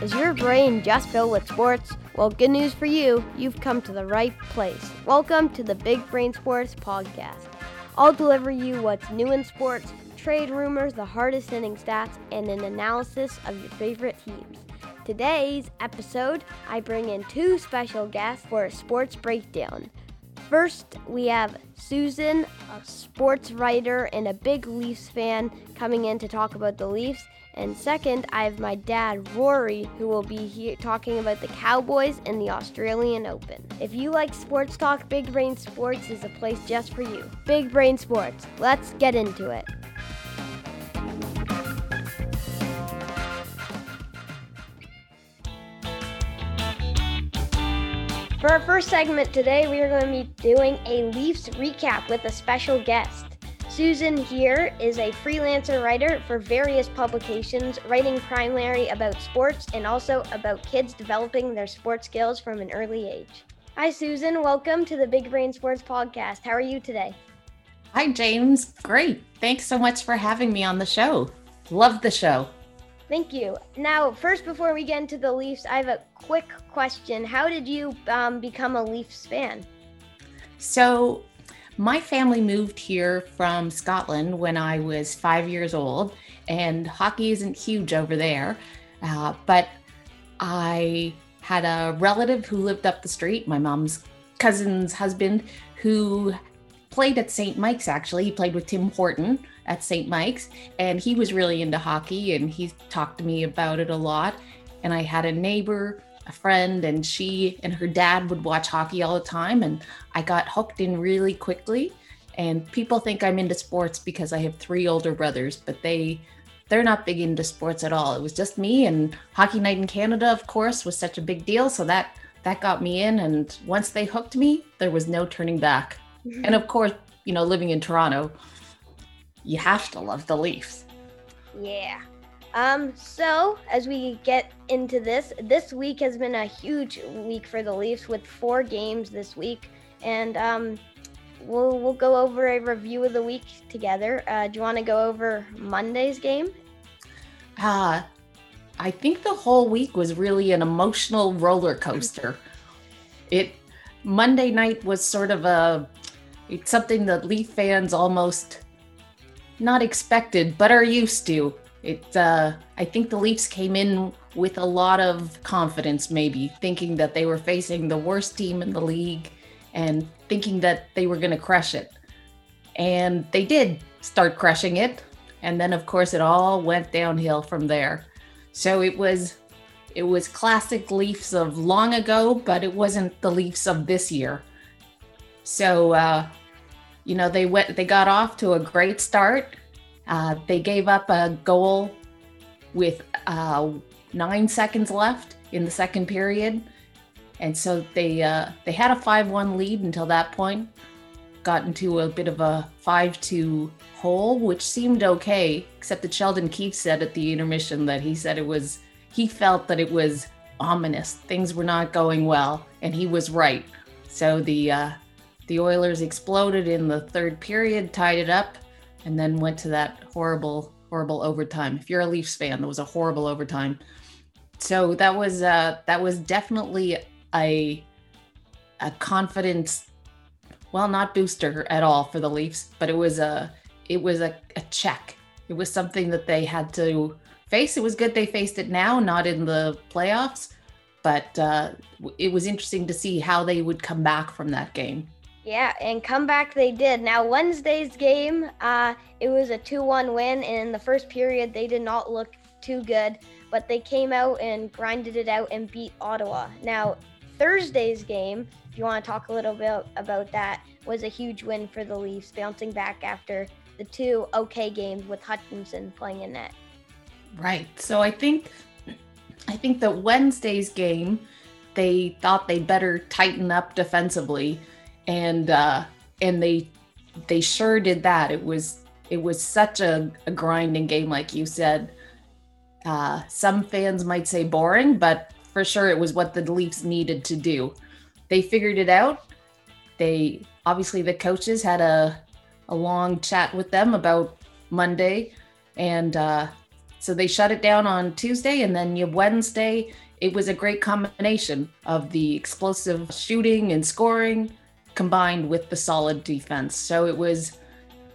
Is your brain just filled with sports? Well, good news for you, you've come to the right place. Welcome to the Big Brain Sports Podcast. I'll deliver you what's new in sports, trade rumors, the hardest hitting stats, and an analysis of your favorite teams. Today's episode, I bring in two special guests for a sports breakdown. First, we have Susan, a sports writer and a big Leafs fan, coming in to talk about the Leafs. And second, I have my dad, Rory, who will be here talking about the Cowboys and the Australian Open. If you like sports talk, Big Brain Sports is a place just for you. Big Brain Sports, let's get into it. For our first segment today, we are going to be doing a Leafs recap with a special guest. Susan here is a freelancer writer for various publications, writing primarily about sports and also about kids developing their sports skills from an early age. Hi, Susan. Welcome to the Big Brain Sports Podcast. How are you today? Hi, James. Great. Thanks so much for having me on the show. Love the show. Thank you. Now, first, before we get into the Leafs, I have a quick question. How did you um, become a Leafs fan? So, my family moved here from Scotland when I was five years old, and hockey isn't huge over there. Uh, but I had a relative who lived up the street, my mom's cousin's husband, who played at St. Mike's actually. He played with Tim Horton at St. Mike's, and he was really into hockey, and he talked to me about it a lot. And I had a neighbor a friend and she and her dad would watch hockey all the time and I got hooked in really quickly and people think I'm into sports because I have three older brothers but they they're not big into sports at all. It was just me and hockey night in Canada of course was such a big deal so that that got me in and once they hooked me there was no turning back. Mm-hmm. And of course, you know, living in Toronto, you have to love the Leafs. Yeah. Um, so as we get into this, this week has been a huge week for the Leafs with four games this week, and um, we'll we'll go over a review of the week together. Uh, do you want to go over Monday's game? Uh, I think the whole week was really an emotional roller coaster. It Monday night was sort of a it's something that Leaf fans almost not expected but are used to it, uh, I think the Leafs came in with a lot of confidence, maybe thinking that they were facing the worst team in the league and thinking that they were going to crush it. And they did start crushing it. And then, of course, it all went downhill from there. So it was. It was classic Leafs of long ago, but it wasn't the Leafs of this year. So, uh, you know, they went, they got off to a great start uh, they gave up a goal with uh, nine seconds left in the second period, and so they uh, they had a five-one lead until that point. Got into a bit of a five-two hole, which seemed okay, except that Sheldon Keefe said at the intermission that he said it was he felt that it was ominous. Things were not going well, and he was right. So the uh, the Oilers exploded in the third period, tied it up, and then went to that horrible, horrible overtime. If you're a Leafs fan, that was a horrible overtime. So that was uh, that was definitely a a confidence, well, not booster at all for the Leafs, but it was a it was a, a check. It was something that they had to face. It was good they faced it now, not in the playoffs, but uh, it was interesting to see how they would come back from that game. Yeah, and comeback they did. Now Wednesday's game, uh, it was a 2-1 win, and in the first period they did not look too good, but they came out and grinded it out and beat Ottawa. Now Thursday's game, if you want to talk a little bit about that, was a huge win for the Leafs, bouncing back after the two okay games with Hutchinson playing in net. Right. So I think I think that Wednesday's game, they thought they better tighten up defensively and uh, and they they sure did that. It was it was such a, a grinding game, like you said. Uh, some fans might say boring, but for sure it was what the Leafs needed to do. They figured it out. They obviously the coaches had a a long chat with them about Monday, and uh, So they shut it down on Tuesday, and then you Wednesday. It was a great combination of the explosive shooting and scoring combined with the solid defense. So it was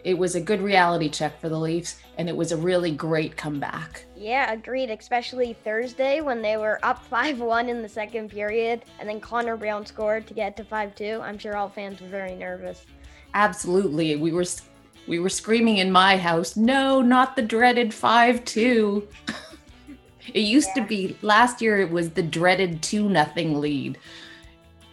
it was a good reality check for the Leafs, and it was a really great comeback. Yeah, agreed. Especially Thursday when they were up 5 1 in the second period, and then Connor Brown scored to get to 5 2. I'm sure all fans were very nervous. Absolutely. We were we were screaming in my house, no, not the dreaded 5 2. it used yeah. to be last year it was the dreaded 2 nothing lead.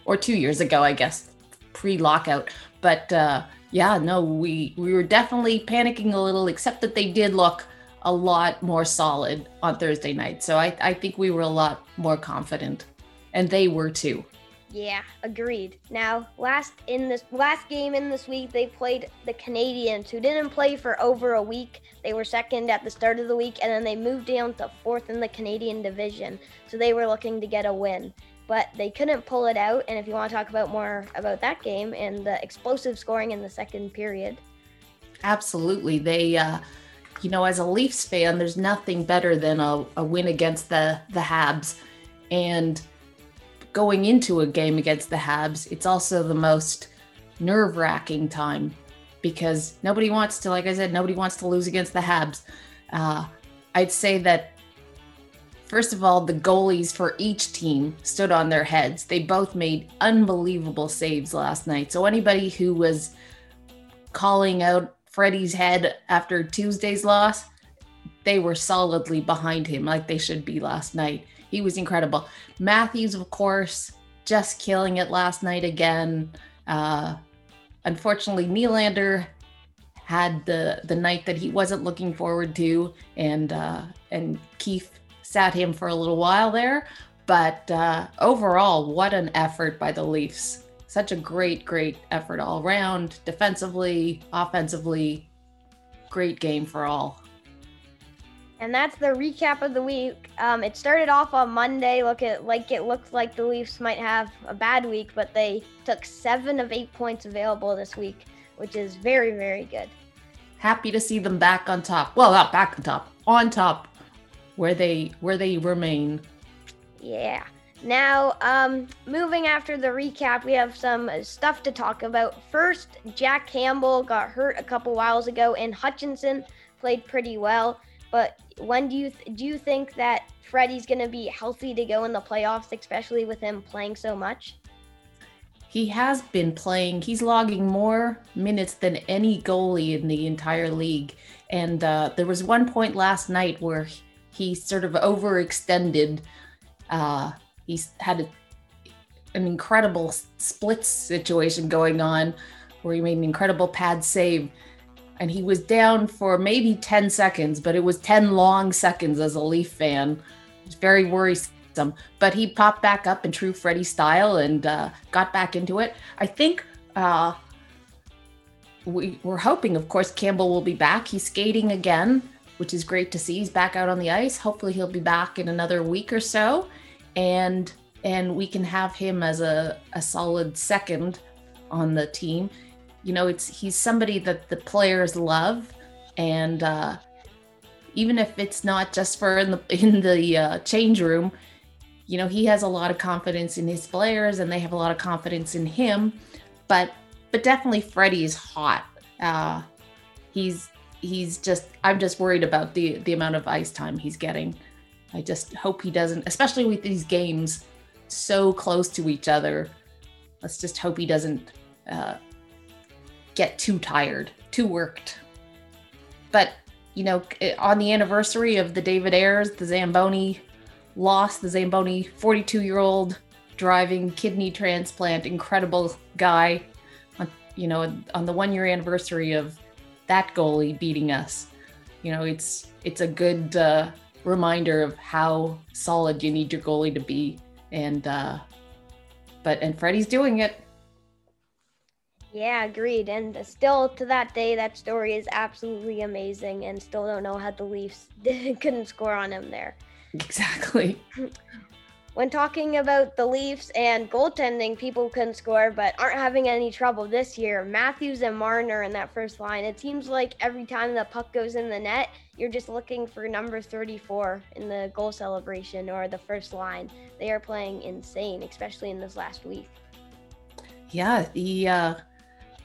Or 2 years ago, I guess, pre-lockout. But uh yeah, no, we we were definitely panicking a little, except that they did look a lot more solid on Thursday night. So I, I think we were a lot more confident, and they were too. Yeah, agreed. Now, last in this last game in this week, they played the Canadiens, who didn't play for over a week. They were second at the start of the week, and then they moved down to fourth in the Canadian division. So they were looking to get a win but they couldn't pull it out. And if you want to talk about more about that game and the explosive scoring in the second period, absolutely. They, uh, you know, as a Leafs fan, there's nothing better than a, a win against the the Habs, and going into a game against the Habs, it's also the most nerve wracking time because nobody wants to, like I said, nobody wants to lose against the Habs. Uh, I'd say that First of all, the goalies for each team stood on their heads. They both made unbelievable saves last night. So anybody who was calling out Freddie's head after Tuesday's loss, they were solidly behind him like they should be last night. He was incredible. Matthews, of course, just killing it last night again. Uh, unfortunately, Nylander had the the night that he wasn't looking forward to, and uh, and Keefe sat him for a little while there. But uh, overall, what an effort by the Leafs. Such a great, great effort all around, defensively, offensively. Great game for all. And that's the recap of the week. Um, it started off on Monday. Look at like it looked like the Leafs might have a bad week, but they took seven of eight points available this week, which is very, very good. Happy to see them back on top. Well, not back on top, on top where they where they remain. Yeah. Now, um, moving after the recap, we have some stuff to talk about. First, Jack Campbell got hurt a couple whiles ago, and Hutchinson played pretty well. But when do you th- do you think that Freddie's going to be healthy to go in the playoffs, especially with him playing so much? He has been playing. He's logging more minutes than any goalie in the entire league. And uh, there was one point last night where he sort of overextended. Uh, he's had a, an incredible split situation going on where he made an incredible pad save. And he was down for maybe 10 seconds, but it was 10 long seconds as a Leaf fan. It's very worrisome. But he popped back up in true Freddie style and uh, got back into it. I think uh, we, we're hoping, of course, Campbell will be back. He's skating again which is great to see. He's back out on the ice. Hopefully, he'll be back in another week or so, and and we can have him as a, a solid second on the team. You know, it's he's somebody that the players love, and uh, even if it's not just for in the in the uh, change room, you know, he has a lot of confidence in his players, and they have a lot of confidence in him. But but definitely, Freddie is hot. Uh, he's he's just I'm just worried about the the amount of ice time he's getting. I just hope he doesn't, especially with these games so close to each other. Let's just hope he doesn't uh, get too tired, too worked. But you know, on the anniversary of the David Ayres, the Zamboni loss, the Zamboni 42 year old driving kidney transplant, incredible guy. You know, on the one year anniversary of that goalie beating us. You know, it's it's a good uh, reminder of how solid you need your goalie to be, and uh, but and Freddie's doing it. Yeah, agreed. And still to that day, that story is absolutely amazing, and still don't know how the Leafs couldn't score on him there. Exactly. when talking about the Leafs and goaltending, people can score but aren't having any trouble this year. Matthews and Marner in that first line. It seems like every time the puck goes in the net, you're just looking for number 34 in the goal celebration or the first line. They are playing insane, especially in this last week. Yeah, the uh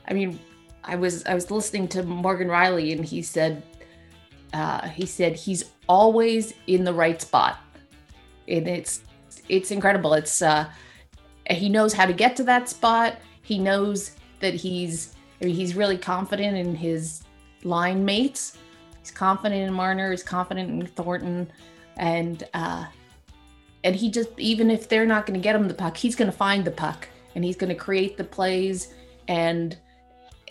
I mean, I was I was listening to Morgan Rielly and he said uh he said he's always in the right spot. And it's it's incredible. It's uh, he knows how to get to that spot. He knows that he's I mean, he's really confident in his line mates. He's confident in Marner. He's confident in Thornton, and uh, and he just even if they're not going to get him the puck, he's going to find the puck and he's going to create the plays. And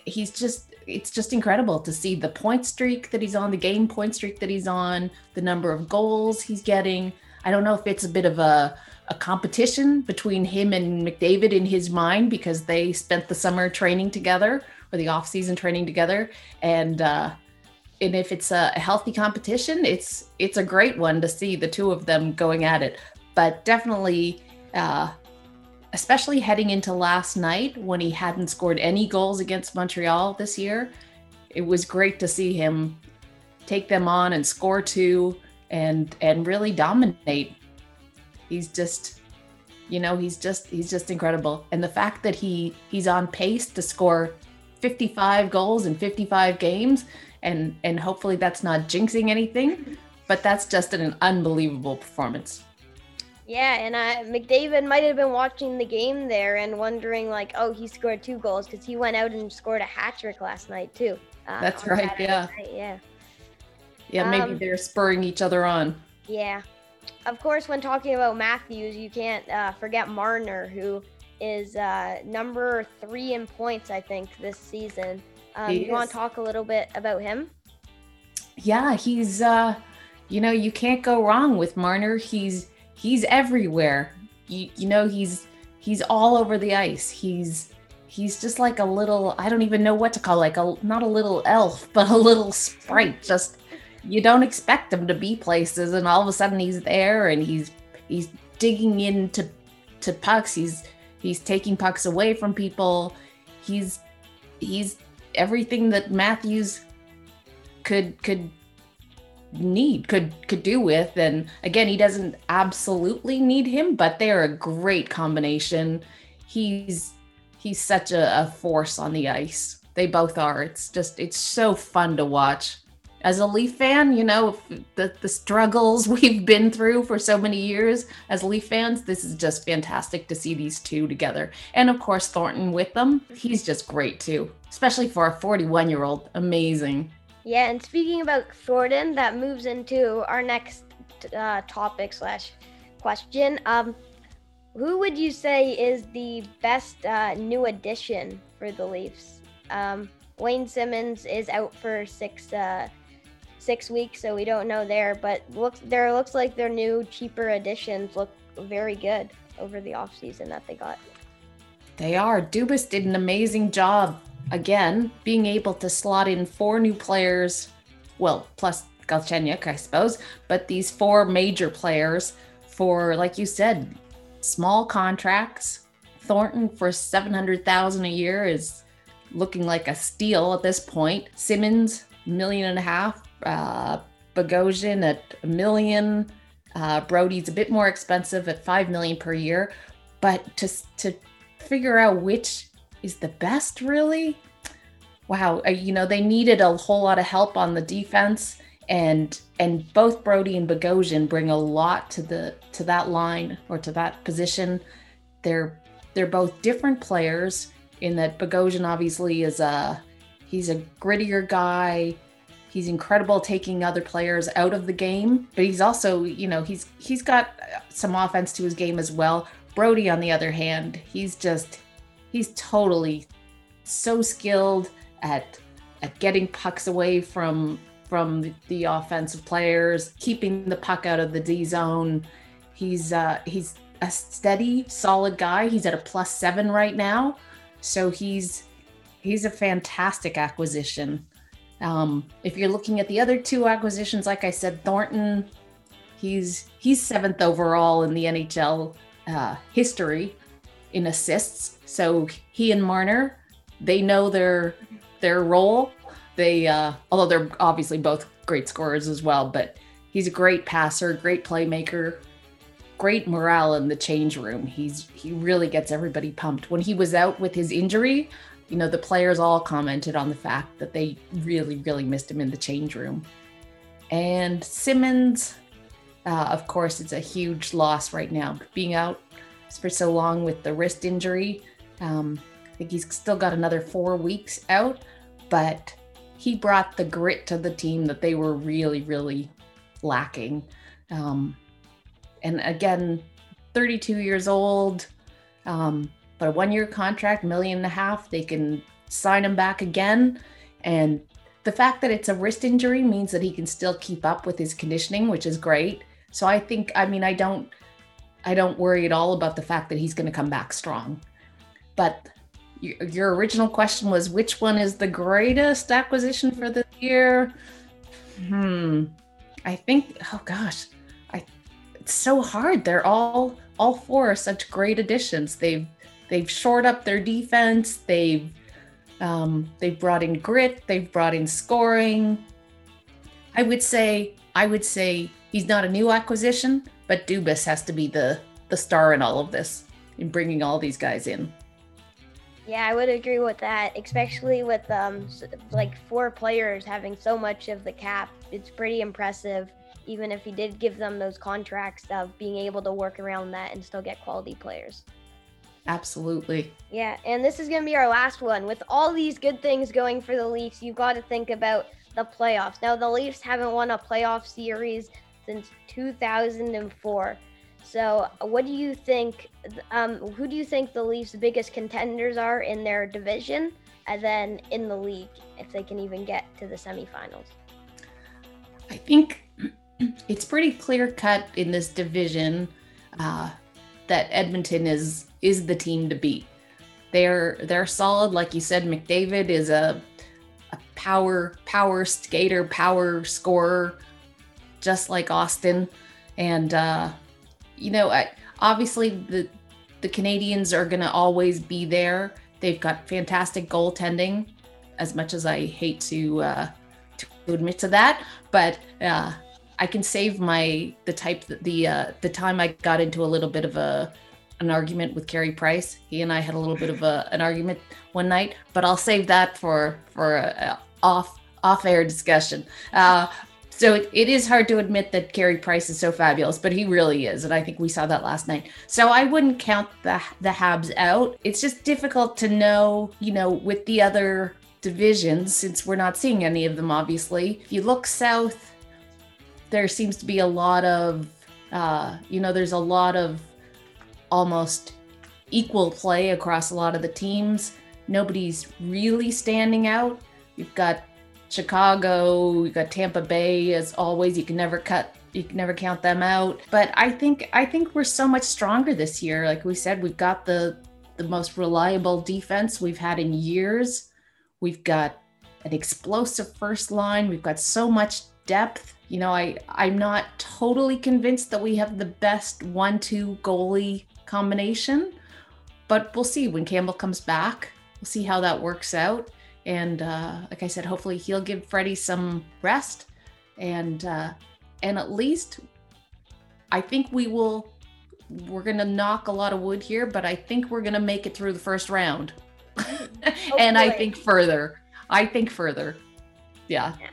he's just it's just incredible to see the point streak that he's on, the game point streak that he's on, the number of goals he's getting. I don't know if it's a bit of a a competition between him and McDavid in his mind because they spent the summer training together or the off season training together. And uh and if it's a, a healthy competition it's it's a great one to see the two of them going at it. But definitely uh especially heading into last night when he hadn't scored any goals against Montreal this year it was great to see him take them on and score two and and really dominate he's just you know he's just he's just incredible. And the fact that he he's on pace to score 55 goals in 55 games and and hopefully that's not jinxing anything but that's just an unbelievable performance. Yeah and uh, mcdavid might have been watching the game there and wondering like oh he scored two goals because he went out and scored a hat trick last night too. Uh, that's right yeah. night. yeah. Yeah maybe um, they're spurring each other on. Yeah of course, when talking about Matthews, you can't uh, forget Marner, who is uh, number three in points, I think, this season. Um, you want to talk a little bit about him? Yeah, he's, uh, you know, you can't go wrong with Marner. He's he's everywhere. You you know, he's he's all over the ice. He's he's just like a little I don't even know what to call like a not a little elf, but a little sprite just you don't expect him to be places and all of a sudden he's there and he's he's digging into to pucks. He's he's taking pucks away from people. He's he's everything that matthews could could need could could do with. And again he doesn't absolutely need him but they're a great combination. He's he's such a, a force on the ice. They both are. It's just it's so fun to watch as a Leaf fan, you know, the, the struggles we've been through for so many years as Leaf fans, this is just fantastic to see these two together. And of course, Thornton with them. He's just great too, especially for a 41 year old. Amazing. Yeah, and speaking about Thornton, that moves into our next uh, topic slash question. Um, who would you say is the best uh, new addition for the Leafs? Um, Wayne Simmonds is out for six uh, six weeks, so we don't know there. But looks there looks like their new cheaper additions look very good over the offseason that they got. They are. Dubas did an amazing job again, being able to slot in four new players, well, plus Galchenyuk, I suppose, but these four major players for, like you said, small contracts. Thornton for 700,000 a year is looking like a steal at this point. Simmonds million and a half uh, Bogosian at a million. Uh, Brodie's a bit more expensive at five million per year, but to to figure out which is the best, really, wow, uh, you know they needed a whole lot of help on the defense, and and both Brodie and Bogosian bring a lot to the to that line or to that position. They're they're both different players in that Bogosian obviously is a he's a grittier guy He's incredible taking other players out of the game, but he's also, you know, he's he's got some offense to his game as well. Brodie on the other hand, he's just he's totally so skilled at at getting pucks away from from the, offensive players, keeping the puck out of the D zone. He's uh he's a steady, solid guy. He's at a plus seven right now. So he's he's a fantastic acquisition. Um, if you're looking at the other two acquisitions, like I said, Thornton, He's he's seventh overall in the NHL uh, history in assists. So he and Marner, they know their their role. They uh, although they're obviously both great scorers as well, but he's a great passer, great playmaker, great morale in the change room. He's he really gets everybody pumped. When he was out with his injury, you know, the players all commented on the fact that they really, really missed him in the change room. And Simmonds, uh, of course, it's a huge loss right now. Being out for so long with the wrist injury, um, I think he's still got another four weeks out, but he brought the grit to the team that they were really, really lacking. Um, and again, 32 years old, um, but a one year contract, million and a half, they can sign him back again. And the fact that it's a wrist injury means that he can still keep up with his conditioning, which is great. So I think, I mean, I don't, I don't worry at all about the fact that he's going to come back strong. But your, original question was which one is the greatest acquisition for this year? Hmm. I think, oh gosh, I, it's so hard. They're all, all four are such great additions. They've they've shored up their defense. They've um, they've brought in grit. They've brought in scoring. I would say I would say he's not a new acquisition, but Dubas has to be the the star in all of this in bringing all these guys in. Yeah, I would agree with that, especially with um like four players having so much of the cap. It's pretty impressive even if he did give them those contracts of being able to work around that and still get quality players. Absolutely. Yeah, and this is going to be our last one. With all these good things going for the Leafs, you've got to think about the playoffs. Now, the Leafs haven't won a playoff series since 2004. So, what do you think? Um, who do you think the Leafs' biggest contenders are in their division, and then in the league, if they can even get to the semifinals? I think it's pretty clear cut in this division uh, that Edmonton is is the team to beat. They're they're solid, like you said. McDavid is a, a power power skater, power scorer, just like Austin. And uh, you know, I, obviously the the Canadiens are going to always be there. They've got fantastic goaltending. As much as I hate to uh, to admit to that, but uh, I can save my the type the uh, the time I got into a little bit of a an argument with Carey Price. He and I had a little bit of a, an argument one night, but I'll save that for for a, a off off air discussion. Uh, so it, it is hard to admit that Carey Price is so fabulous, but he really is, and I think we saw that last night. So I wouldn't count the the Habs out. It's just difficult to know, you know, with the other divisions since we're not seeing any of them. Obviously, if you look south, there seems to be a lot of, uh, you know, there's a lot of almost equal play across a lot of the teams. Nobody's really standing out. You've got Chicago, you've got Tampa Bay as always. You can never cut you can never count them out. But I think I think we're so much stronger this year. Like we said, we've got the the most reliable defense we've had in years. We've got an explosive first line. We've got so much depth. You know, I I'm not totally convinced that we have the best one-two goalie combination. But we'll see when Campbell comes back. We'll see how that works out. And uh, like I said, hopefully he'll give Freddie some rest. And uh, and at least I think we will. We're gonna knock a lot of wood here, but I think we're gonna make it through the first round. and I think further. I think further. Yeah. yeah.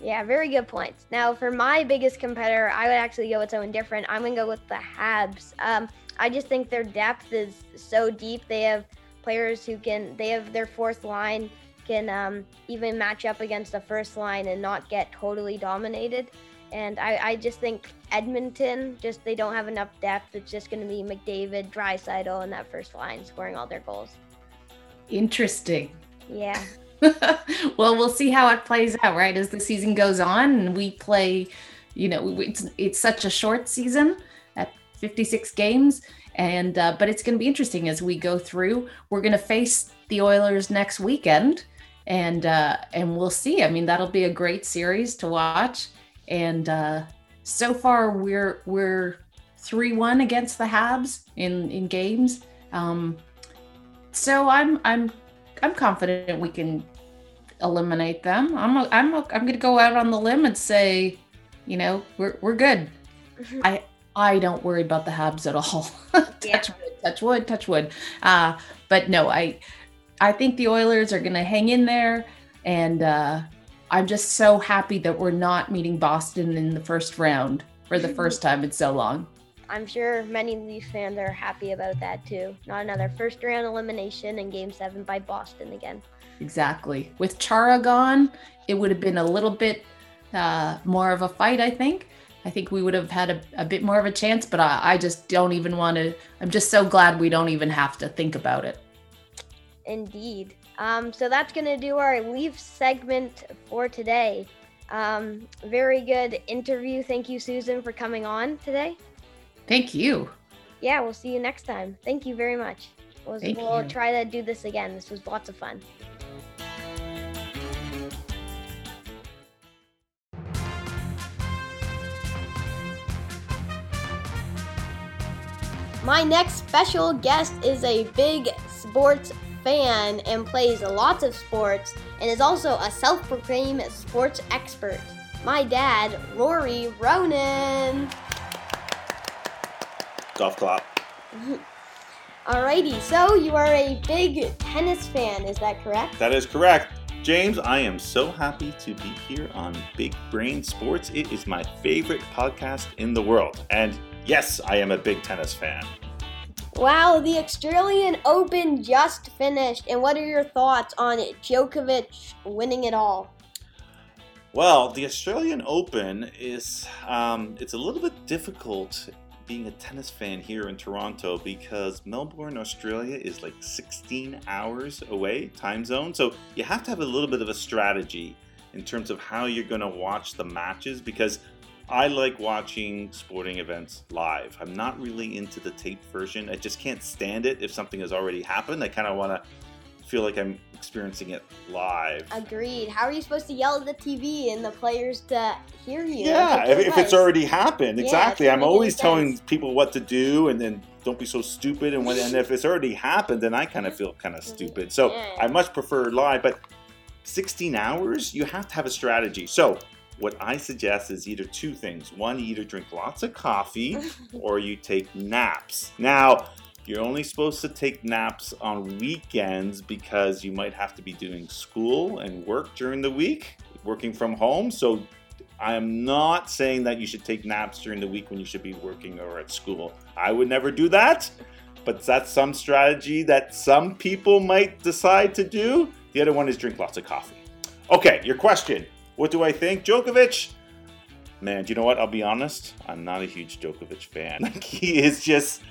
Yeah, very good points. Now, for my biggest competitor, I would actually go with someone different. I'm going to go with the Habs. Um, I just think their depth is so deep. They have players who can, they have their fourth line can um, even match up against the first line and not get totally dominated. And I, I just think Edmonton, just they don't have enough depth. It's just going to be McDavid, Draisaitl, and that first line scoring all their goals. Interesting. Yeah. well, we'll see how it plays out, right? As the season goes on and we play, you know, it's it's such a short season 56 games. And uh, but it's going to be interesting as we go through. We're going to face the Oilers next weekend, and uh, and we'll see. I mean, that'll be a great series to watch. And uh, so far we're we're three one against the Habs in in games. Um, so I'm I'm I'm confident we can eliminate them. I'm a, I'm a, I'm going to go out on the limb and say, you know, we're we're good. I I don't worry about the Habs at all. touch yeah. wood, touch wood, touch wood. Uh, but no, I I think the Oilers are going to hang in there, and uh, I'm just so happy that we're not meeting Boston in the first round for the first time in so long. I'm sure many Leafs fans are happy about that too. Not another first round elimination in Game Seven by Boston again. Exactly. With Chara gone, it would have been a little bit uh, more of a fight, I think. I think we would have had a, a bit more of a chance, but I, I just don't even want to. I'm just so glad we don't even have to think about it. Indeed. Um, so that's going to do our Leaf segment for today. Um, very good interview. Thank you, Susan, for coming on today. Thank you. Yeah, we'll see you next time. Thank you very much. We'll, Thank we'll you. try to do this again. This was lots of fun. My next special guest is a big sports fan and plays lots of sports and is also a self proclaimed sports expert. My dad, Rory Ronan. Golf clap. Alrighty, so you are a big tennis fan, is that correct? That is correct. James, I am so happy to be here on Big Brain Sports. It is my favorite podcast in the world. And yes, I am a big tennis fan. Wow, the Australian Open just finished. And what are your thoughts on it? Djokovic winning it all? Well, the Australian Open is um, it's a little bit difficult being a tennis fan here in Toronto because Melbourne, Australia is like 16 hours away time zone. So you have to have a little bit of a strategy in terms of how you're going to watch the matches because I like watching sporting events live. I'm not really into the tape version. I just can't stand it if something has already happened. I kind of want to feel like I'm experiencing it live. Agreed. How are you supposed to yell at the TV and the players to hear you? Yeah, if, if it's already happened, exactly. I'm always telling people what to do and then don't be so stupid. And when and if it's already happened, then I kind of feel kind of mm-hmm. stupid. So yeah. I much prefer live. But 16 hours, you have to have a strategy. So what I suggest is either two things. One, you either drink lots of coffee or you take naps. Now, you're only supposed to take naps on weekends because you might have to be doing school and work during the week, working from home. So I am not saying that you should take naps during the week when you should be working or at school. I would never do that, but that's some strategy that some people might decide to do. The other one is drink lots of coffee. Okay, your question. What do I think? Djokovic? Man, do you know what? I'll be honest. I'm not a huge Djokovic fan. Like he is just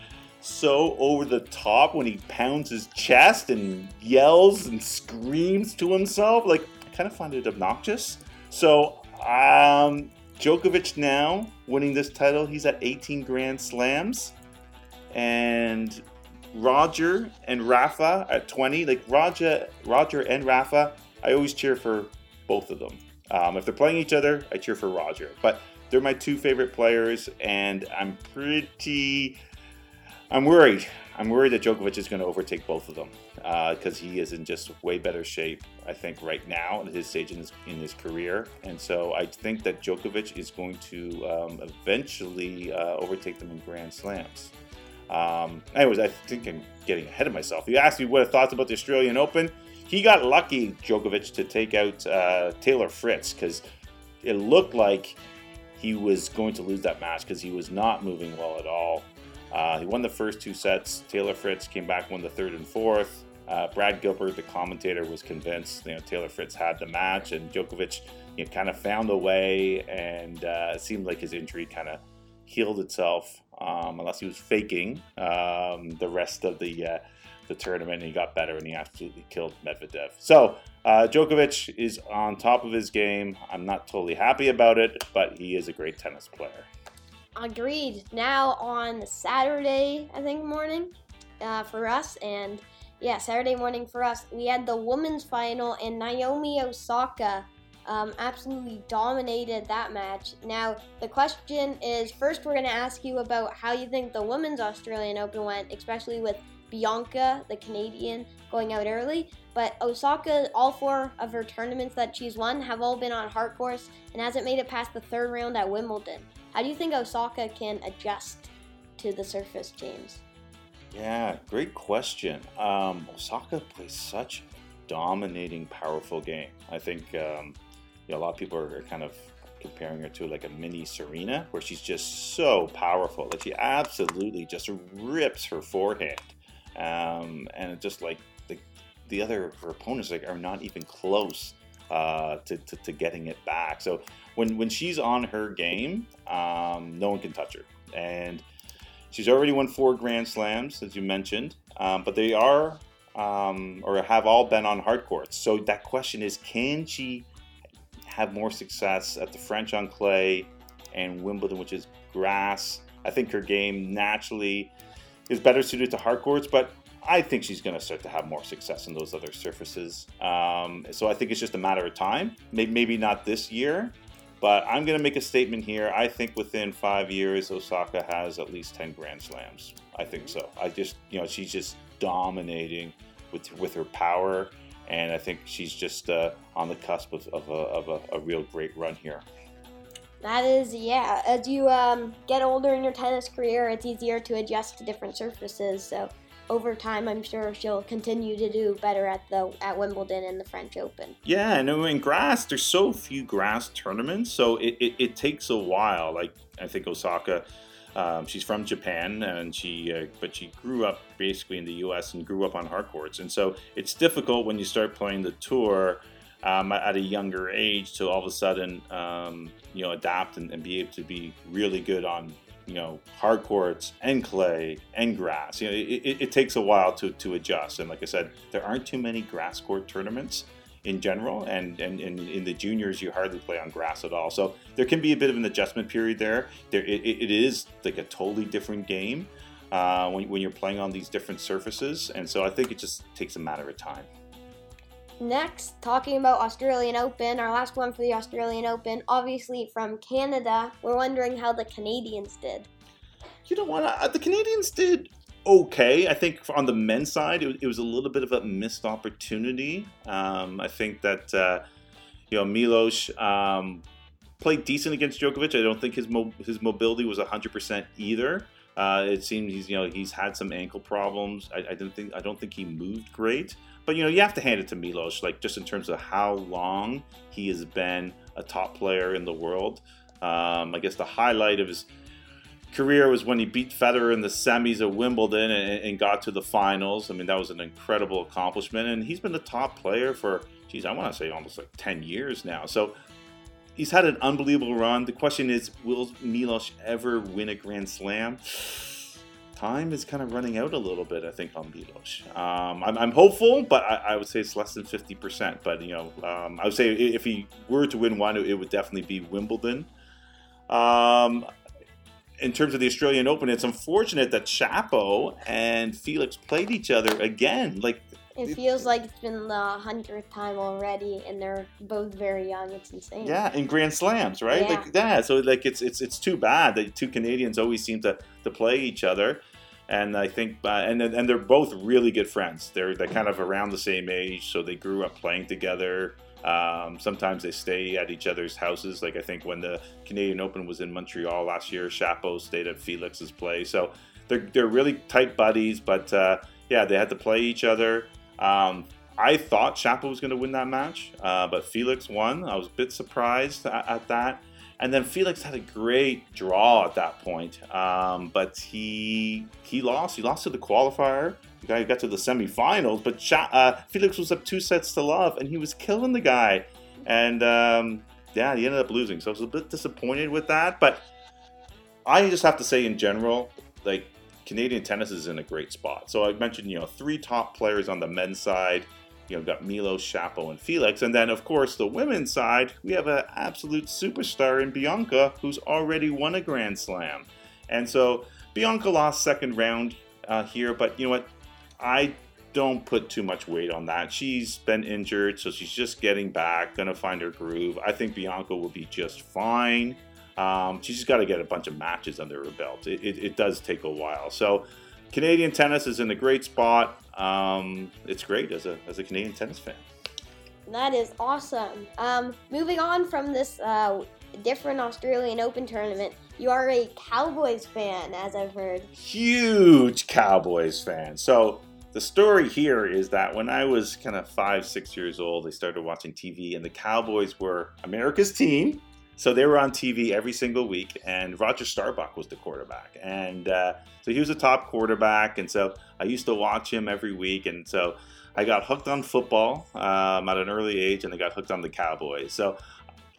so over the top when he pounds his chest and yells and screams to himself. Like I kind of find it obnoxious. So, um, Djokovic now winning this title. He's at 18 Grand Slams, and Roger and Rafa at 20. Like Roger, Roger and Rafa, I always cheer for both of them. Um, if they're playing each other, I cheer for Roger. But they're my two favorite players, and I'm pretty. I'm worried. I'm worried that Djokovic is going to overtake both of them because uh, he is in just way better shape, I think, right now at his stage in his, in his career. And so I think that Djokovic is going to um, eventually uh, overtake them in Grand Slams. Um, anyways, I think I'm getting ahead of myself. You asked me what I thought about the Australian Open he got lucky, Djokovic, to take out uh, Taylor Fritz because it looked like he was going to lose that match because he was not moving well at all. Uh, he won the first two sets. Taylor Fritz came back, won the third and fourth. Uh, Brad Gilbert, the commentator, was convinced you know Taylor Fritz had the match, and Djokovic you know, kind of found a way, and uh, it seemed like his injury kind of healed itself, um, unless he was faking um, the rest of the uh, the tournament and he got better and he absolutely killed Medvedev. So uh, Djokovic is on top of his game. I'm not totally happy about it, but he is a great tennis player. Agreed. Now on Saturday, I think morning uh, for us, and yeah, Saturday morning for us, we had the women's final, and Naomi Osaka um, absolutely dominated that match. Now, the question is first, we're going to ask you about how you think the Women's Australian Open went, especially with Bianca, the Canadian, going out early. But Osaka, all four of her tournaments that she's won have all been on hard course and hasn't made it past the third round at Wimbledon. How do you think Osaka can adjust to the surface, James? Yeah, great question. Um, Osaka plays such a dominating, powerful game. I think um, you know, a lot of people are kind of comparing her to like a mini Serena, where she's just so powerful that she absolutely just rips her forehand, um, and it just like the, the other opponents like are not even close uh, to, to, to, getting it back. So when when she's on her game, um, no one can touch her, and she's already won four Grand Slams, as you mentioned, um, but they are um, or have all been on hard courts. So that question is, can she have more success at the French on clay and Wimbledon, which is grass? I think her game naturally is better suited to hard courts, but I think she's going to start to have more success in those other surfaces. Um, so I think it's just a matter of time. Maybe, maybe not this year, but I'm going to make a statement here. I think within five years, Osaka has at least 10 Grand Slams. I think so. I just, you know, she's just dominating with with her power, and I think she's just uh, on the cusp of, of, a, of a, a, real great run here. That is, yeah. As you um, get older in your tennis career, it's easier to adjust to different surfaces. So over time, I'm sure she'll continue to do better at the at Wimbledon and the French Open. Yeah, and in grass, there's so few grass tournaments, so it, it, it takes a while. Like I think Osaka um, she's from Japan, and she uh, but she grew up basically in the U.S. and grew up on hard courts, and so it's difficult when you start playing the tour um, at a younger age to all of a sudden um, you know adapt and, and, be able to be really good on you know hard courts and clay and grass. You know, it, it, it takes a while to to adjust, and like I said, there aren't too many grass court tournaments in general, and, and, and in the juniors you hardly play on grass at all. So there can be a bit of an adjustment period there. There it, it is like a totally different game uh, when, when you're playing on these different surfaces, and so I think it just takes a matter of time. Next, talking about Australian Open, our last one for the Australian Open, obviously from Canada. We're wondering how the Canadians did. You know what? Uh, the Canadians did okay. I think on the men's side, it, was a little bit of a missed opportunity. Um, I think that uh, you know Milos um, played decent against Djokovic. I don't think his mo- his mobility was hundred percent either. Uh, it seems he's you know he's had some ankle problems. I, I didn't think I don't think he moved great. But you know you have to hand it to Milos, like just in terms of how long he has been a top player in the world. Um, I guess the highlight of his career was when he beat Federer in the semis of Wimbledon and, and, got to the finals. I mean, that was an incredible accomplishment. And he's been the top player for, geez, I want to say almost like 10 years now. So he's had an unbelievable run. The question is, will Milos ever win a Grand Slam? Time is kind of running out a little bit, I think, on Milos. Um, I'm, I'm, hopeful, but I, I, would say it's less than 50%. But, you know, um, I would say if he were to win one, it would definitely be Wimbledon. Um, in terms of the Australian Open, it's unfortunate that Shapo and Felix played each other again. Like it feels like it's been the hundredth time already, and they're both very young. It's insane. Yeah, in Grand Slams, right? Yeah. Like yeah, so like it's it's it's too bad that two Canadians always seem to to play each other, and I think uh, and and they're both really good friends. They're they're kind of around the same age, so they grew up playing together. Um, sometimes they stay at each other's houses. Like I think when the Canadian Open was in Montreal last year, Shapo stayed at Felix's place. So they're they're really tight buddies. But uh, yeah, they had to play each other. Um, I thought Shapo was going to win that match, uh, but Felix won. I was a bit surprised at, at, that. And then Felix had a great draw at that point, um, but he he lost. He lost to the qualifier the guy got to the semifinals, but uh, Felix was up two sets to love, and he was killing the guy. And um, yeah, he ended up losing. So I was a bit disappointed with that. But I just have to say, in general, like Canadian tennis is in a great spot. So I mentioned, you know, three top players on the men's side. You know, got Milo, Shapo, and Felix. And then, of course, the women's side, we have an absolute superstar in Bianca who's already won a Grand Slam. And so Bianca lost second round uh, here, but you know what? I don't put too much weight on that. She's been injured, so she's just getting back, gonna find her groove. I think Bianca will be just fine. Um, she's just got to get a bunch of matches under her belt. It, it, it, does take a while. So, Canadian tennis is in a great spot. Um, it's great as a, as a Canadian tennis fan. That is awesome. Um, moving on from this uh, different Australian Open tournament, you are a Cowboys fan, as I've heard. Huge Cowboys fan. So, the story here is that when I was kind of five, six years old, I started watching TV, and the Cowboys were America's team. So they were on TV every single week, and Roger Staubach was the quarterback. And uh, so he was a top quarterback, and so I used to watch him every week. And so I got hooked on football um, at an early age, and I got hooked on the Cowboys. So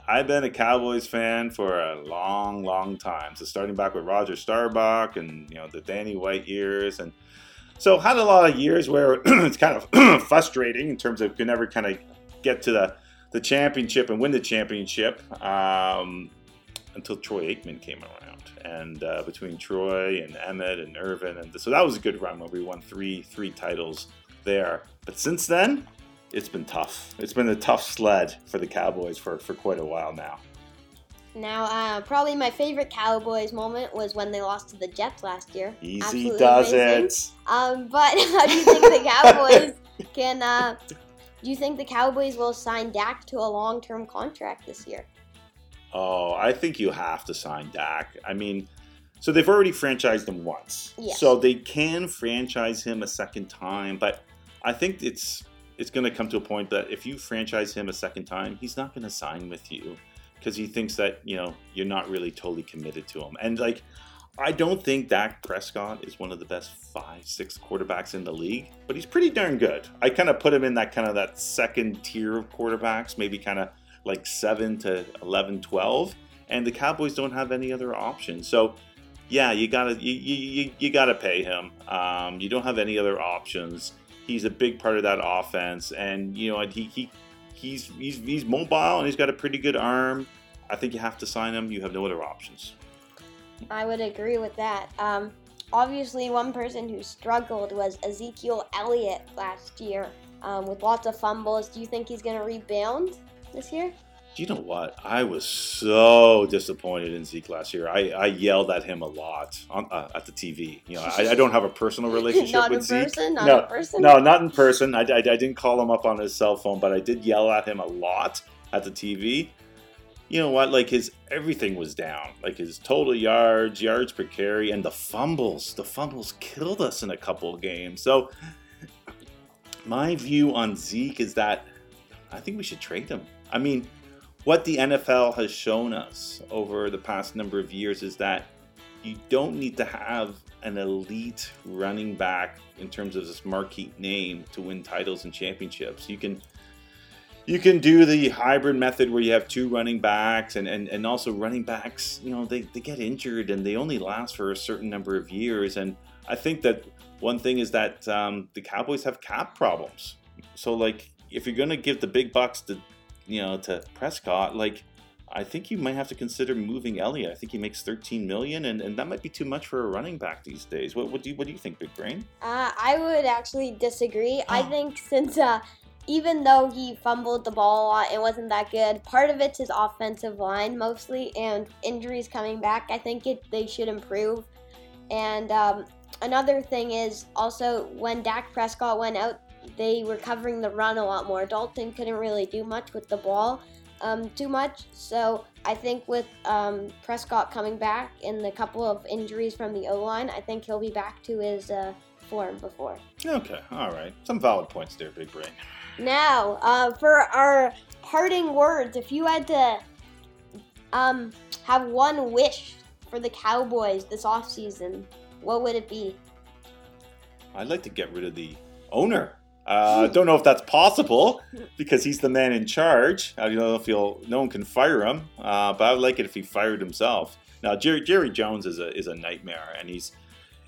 I've been a Cowboys fan for a long, long time. So starting back with Roger Staubach and you know the Danny White years, and so had a lot of years where it's kind of frustrating in terms of you never kind of get to the the championship and win the championship um, until Troy Aikman came around. And uh, between Troy and Emmett and Irvin, and so that was a good run where we won three three titles there. But since then, it's been tough. It's been a tough sled for the Cowboys for, for quite a while now. Now, uh, probably my favorite Cowboys moment was when they lost to the Jets last year. Easy Absolutely does amazing. it. Um, but how do you think the Cowboys can uh, do you think the Cowboys will sign Dak to a long term contract this year? Oh, I think you have to sign Dak. I mean, so they've already franchised him once. Yes. So they can franchise him a second time, but I think it's it's going to come to a point that if you franchise him a second time, he's not going to sign with you because he thinks that, you know, you're not really totally committed to him. And like I don't think Dak Prescott is one of the best five, six quarterbacks in the league, but he's pretty darn good. I kind of put him in that kind of that second tier of quarterbacks, maybe kind of like 7 to 11, 12. And the Cowboys don't have any other options. So, yeah, you gotta you, you, you gotta pay him. Um, you don't have any other options. He's a big part of that offense, and you know he, he he's he's he's mobile and he's got a pretty good arm. I think you have to sign him. You have no other options. I would agree with that. Um, obviously, one person who struggled was Ezekiel Elliott last year um, with lots of fumbles. Do you think he's going to rebound this year? you know what? I was so disappointed in Zeke last year. I, I yelled at him a lot on, uh, at the TV. You know, I, I, don't have a personal relationship not with Zeke. Person, not no, in person. No, not in person. I, I, I didn't call him up on his cell phone, but I did yell at him a lot at the TV you know what? Like his everything was down. Like his total yards, yards per carry, and the fumbles. The fumbles killed us in a couple games. So my view on Zeke is that I think we should trade him. I mean, what the NFL has shown us over the past number of years is that you don't need to have an elite running back in terms of this marquee name to win titles and championships. You can you can do the hybrid method where you have two running backs and, and, and also running backs you know they, they get injured and they only last for a certain number of years and i think that one thing is that um, the cowboys have cap problems so like if you're going to give the big bucks to you know to prescott like I think you might have to consider moving Elliott. I think he makes 13 million, and, and that might be too much for a running back these days. What, what do you what do you think, Big Brain? Uh, I would actually disagree. I think since uh, even though he fumbled the ball a lot, it wasn't that good. Part of it's his offensive line mostly, and injuries coming back. I think it they should improve. And um, another thing is also when Dak Prescott went out, they were covering the run a lot more. Dalton couldn't really do much with the ball um, too much. So I think with um, Prescott coming back and the couple of injuries from the O line, I think he'll be back to his uh, form before. Okay, all right. Some valid points there, Big Brain. Now, uh, for our parting words, if you had to um, have one wish for the Cowboys this offseason, what would it be? I'd like to get rid of the owner. I uh, don't know if that's possible because he's the man in charge. I don't know if he'll, no one can fire him, uh, but I would like it if he fired himself. Now, Jerry, Jerry Jones is a, is a nightmare, and he's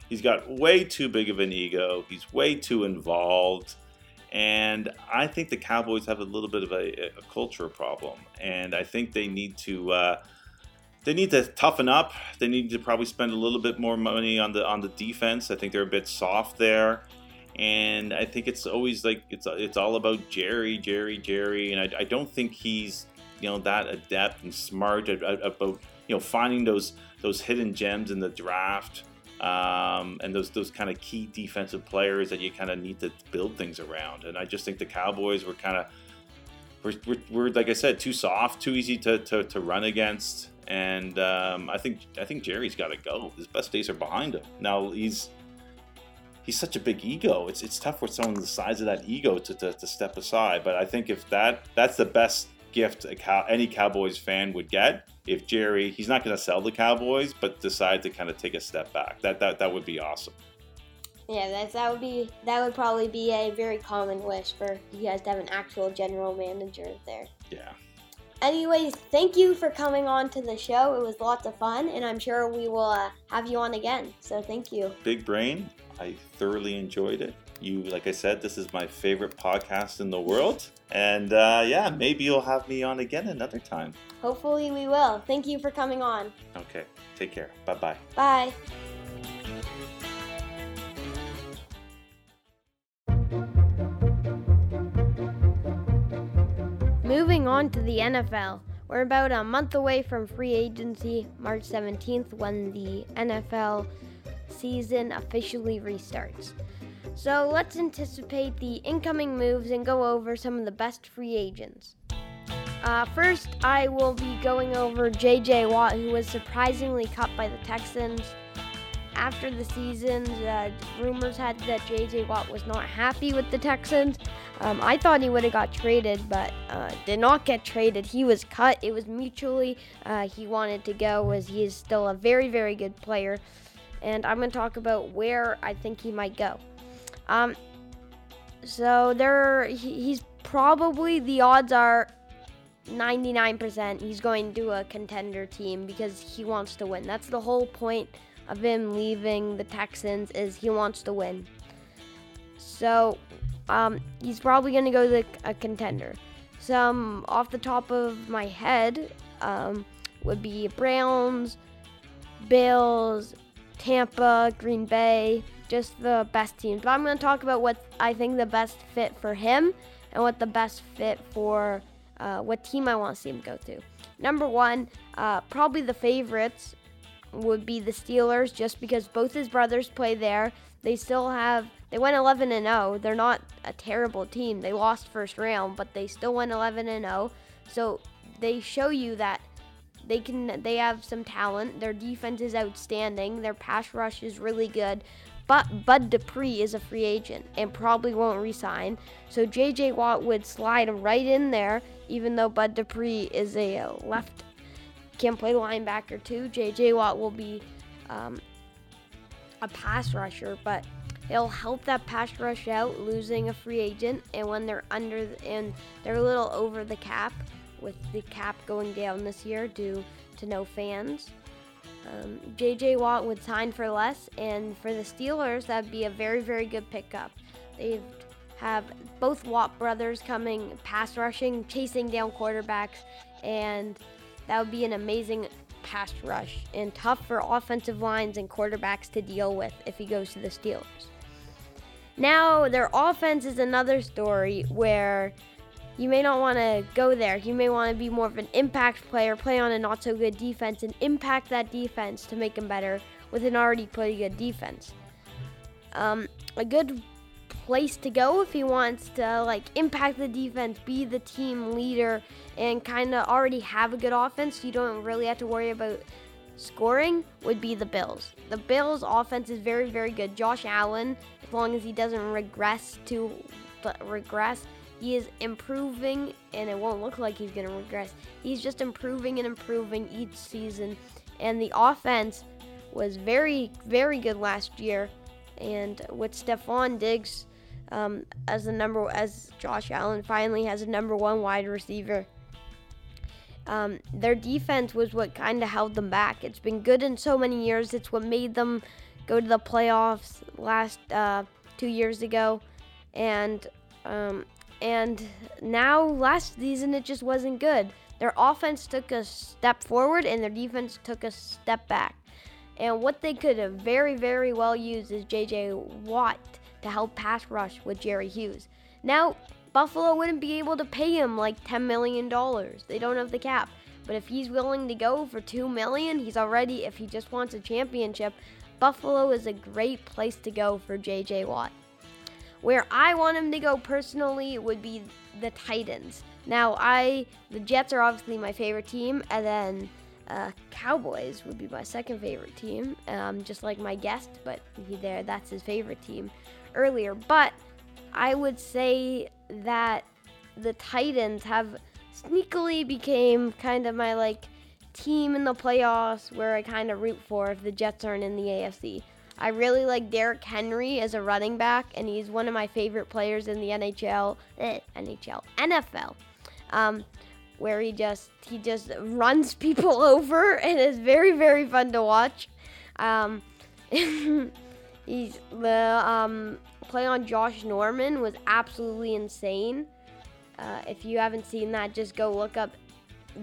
he's got way too big of an ego. He's way too involved. And I think the Cowboys have a little bit of a, a culture problem, and I think they need to uh, they need to toughen up. They need to probably spend a little bit more money on the on the defense. I think they're a bit soft there, and I think it's always like it's it's all about Jerry, Jerry, Jerry, and I, I don't think he's you know that adept and smart about you know finding those those hidden gems in the draft um, and those those kind of key defensive players that you kind of need to build things around. And I just think the Cowboys were kind of we're, we're, we're, like I said too soft, too easy to, to, to run against. And um, I think I think Jerry's got to go. His best days are behind him. Now he's he's such a big ego. It's it's tough for someone the size of that ego to, to, to step aside. But I think if that that's the best gift a cow, any Cowboys fan would get if Jerry he's not going to sell the Cowboys, but decide to kind of take a step back. That that that would be awesome. Yeah, that that would be that would probably be a very common wish for you guys to have an actual general manager there. Yeah. Anyways, thank you for coming on to the show. It was lots of fun, and I'm sure we will uh, have you on again. So thank you. Big Brain, I thoroughly enjoyed it. You, like I said, this is my favorite podcast in the world. And uh, yeah, maybe you'll have me on again another time. Hopefully, we will. Thank you for coming on. Okay. Take care. Bye-bye. Bye. Moving on to the NFL. We're about a month away from free agency, March 17th, when the NFL season officially restarts. So let's anticipate the incoming moves and go over some of the best free agents. Uh, first, I will be going over J.J. Watt, who was surprisingly cut by the Texans. After the season, rumors had that J.J. Watt was not happy with the Texans. Um, I thought he would have got traded, but uh, did not get traded. He was cut. It was mutually. Uh, he wanted to go, as he is still a very, very good player and I'm going to talk about where I think he might go. Um, so there, he's probably the odds are 99% he's going to a contender team because he wants to win. That's the whole point of him leaving the Texans is he wants to win. So um, he's probably going to go to a contender. Some off the top of my head um, would be Browns, Bills, Tampa, Green Bay, just the best teams. But I'm going to talk about what I think the best fit for him and what the best fit for uh, what team I want to see him go to. Number one, uh, probably the favorites would be the Steelers, just because both his brothers play there. They still have they went 11 and 0. They're not a terrible team. They lost first round, but they still went 11 and 0. So they show you that they can they have some talent. Their defense is outstanding. Their pass rush is really good. But Bud Dupree is a free agent and probably won't resign. So JJ Watt would slide right in there, even though Bud Dupree is a left can play linebacker too. JJ Watt will be um, a pass rusher, but it'll help that pass rush out losing a free agent and when they're under and they're a little over the cap with the cap going down this year due to no fans. Um, JJ Watt would sign for less, and for the Steelers, that'd be a very, very good pickup. They have both Watt brothers coming pass rushing, chasing down quarterbacks, and that would be an amazing pass rush and tough for offensive lines and quarterbacks to deal with if he goes to the Steelers. Now, their offense is another story where you may not want to go there. You may want to be more of an impact player, play on a not so good defense, and impact that defense to make them better with an already pretty good defense. Um, a good place to go if he wants to like impact the defense, be the team leader, and kind of already have a good offense. You don't really have to worry about scoring. Would be the Bills. The Bills' offense is very, very good. Josh Allen, as long as he doesn't regress to regress he is improving, and it won't look like he's going to regress. He's just improving and improving each season. And the offense was very, very good last year. And with Stefon Diggs um, as the number, as Josh Allen finally has a number one wide receiver, um, their defense was what kind of held them back. It's been good in so many years. It's what made them go to the playoffs last uh, two years ago, and um, and now, last season, it just wasn't good. Their offense took a step forward and their defense took a step back. And what they could have very, very well used is J.J. Watt to help pass rush with Jerry Hughes. Now, Buffalo wouldn't be able to pay him like $10 million. They don't have the cap. But if he's willing to go for 2 million, he's already if he just wants a championship, Buffalo is a great place to go for JJ Watt. Where I want him to go personally would be the Titans. Now, I the Jets are obviously my favorite team, and then uh, Cowboys would be my second favorite team, um, just like my guest. But he there, that's his favorite team earlier. But I would say that the Titans have sneakily became kind of my like team in the playoffs where I kind of root for if the Jets aren't in the AFC. I really like Derrick Henry as a running back, and he's one of my favorite players in the NHL, eh, NHL, NFL, um, where he just he just runs people over and is very very fun to watch. Um, he's the um, play on Josh Norman was absolutely insane. Uh, if you haven't seen that, just go look up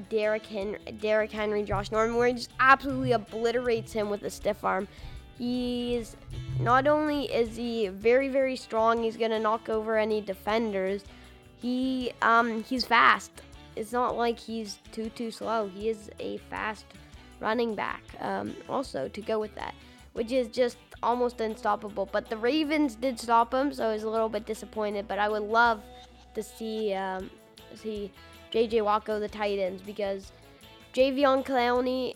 Derrick Henry, Derrick Henry, Josh Norman, where he just absolutely obliterates him with a stiff arm. He's not only is he very very strong, he's gonna knock over any defenders. He um he's fast. It's not like he's too too slow. He is a fast running back. Um, also to go with that, which is just almost unstoppable. But the Ravens did stop him, so I was a little bit disappointed. But I would love to see um, see JJ Watt the Titans because Jadeveon Clowney,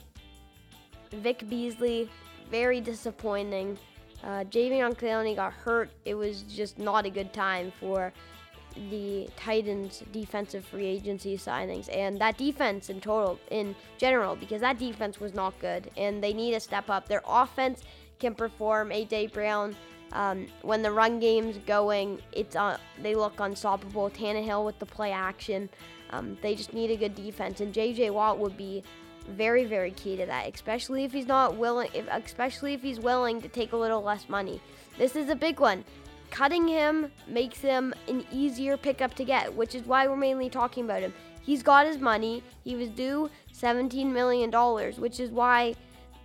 Vic Beasley, very disappointing. Uh, Jadeveon Clowney got hurt. It was just not a good time for the Titans defensive free agency signings and that defense in total in general because that defense was not good and they need to step up. Their offense can perform. AJ Brown um, when the run game's going, it's uh, they look unstoppable. Tannehill with the play action, um, they just need a good defense, and J.J. Watt would be very, very key to that, especially if he's not willing, if, especially if he's willing to take a little less money. This is a big one. Cutting him makes him an easier pickup to get, which is why we're mainly talking about him. He's got his money. He was due $17 million, which is why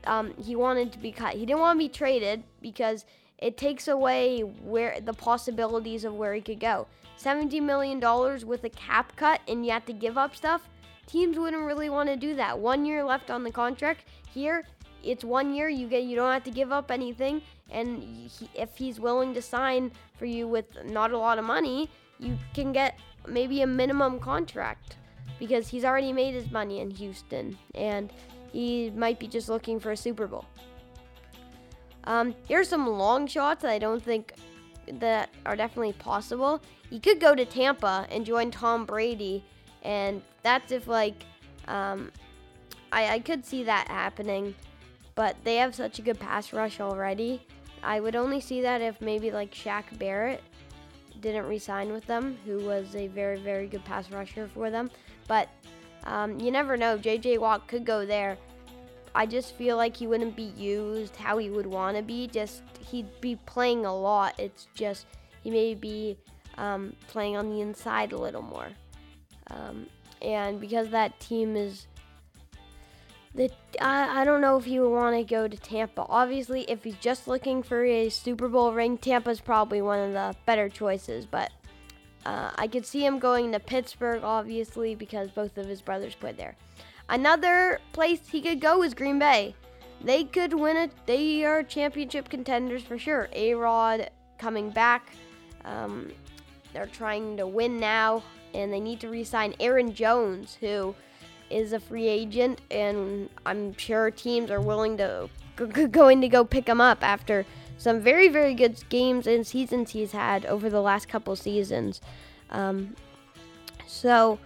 um, he wanted to be cut. He didn't want to be traded because it takes away where the possibilities of where he could go. $70 million with a cap cut and you have to give up stuff. Teams wouldn't really want to do that. One year left on the contract. Here, it's one year. You get you don't have to give up anything, and he, if he's willing to sign for you with not a lot of money, you can get maybe a minimum contract because he's already made his money in Houston, and he might be just looking for a Super Bowl. Um, here's some long shots that I don't think that are definitely possible. You could go to Tampa and join Tom Brady, and that's if like um, I, I could see that happening, but they have such a good pass rush already. I would only see that if maybe like Shaq Barrett didn't resign with them, who was a very very good pass rusher for them. But um, you never know. J.J. Watt could go there. I just feel like he wouldn't be used how he would want to be. Just he'd be playing a lot. It's just he may be um, playing on the inside a little more. Um, and because that team is the I, I don't know if he would want to go to Tampa. Obviously, if he's just looking for a Super Bowl ring, Tampa's probably one of the better choices. But uh, I could see him going to Pittsburgh, obviously, because both of his brothers played there. Another place he could go is Green Bay. They could win it. They are championship contenders for sure. A Rod coming back. Um, they're trying to win now, and they need to re sign Aaron Jones, who is a free agent, and I'm sure teams are willing to going to go pick him up after some very very good games and seasons he's had over the last couple seasons. Um, so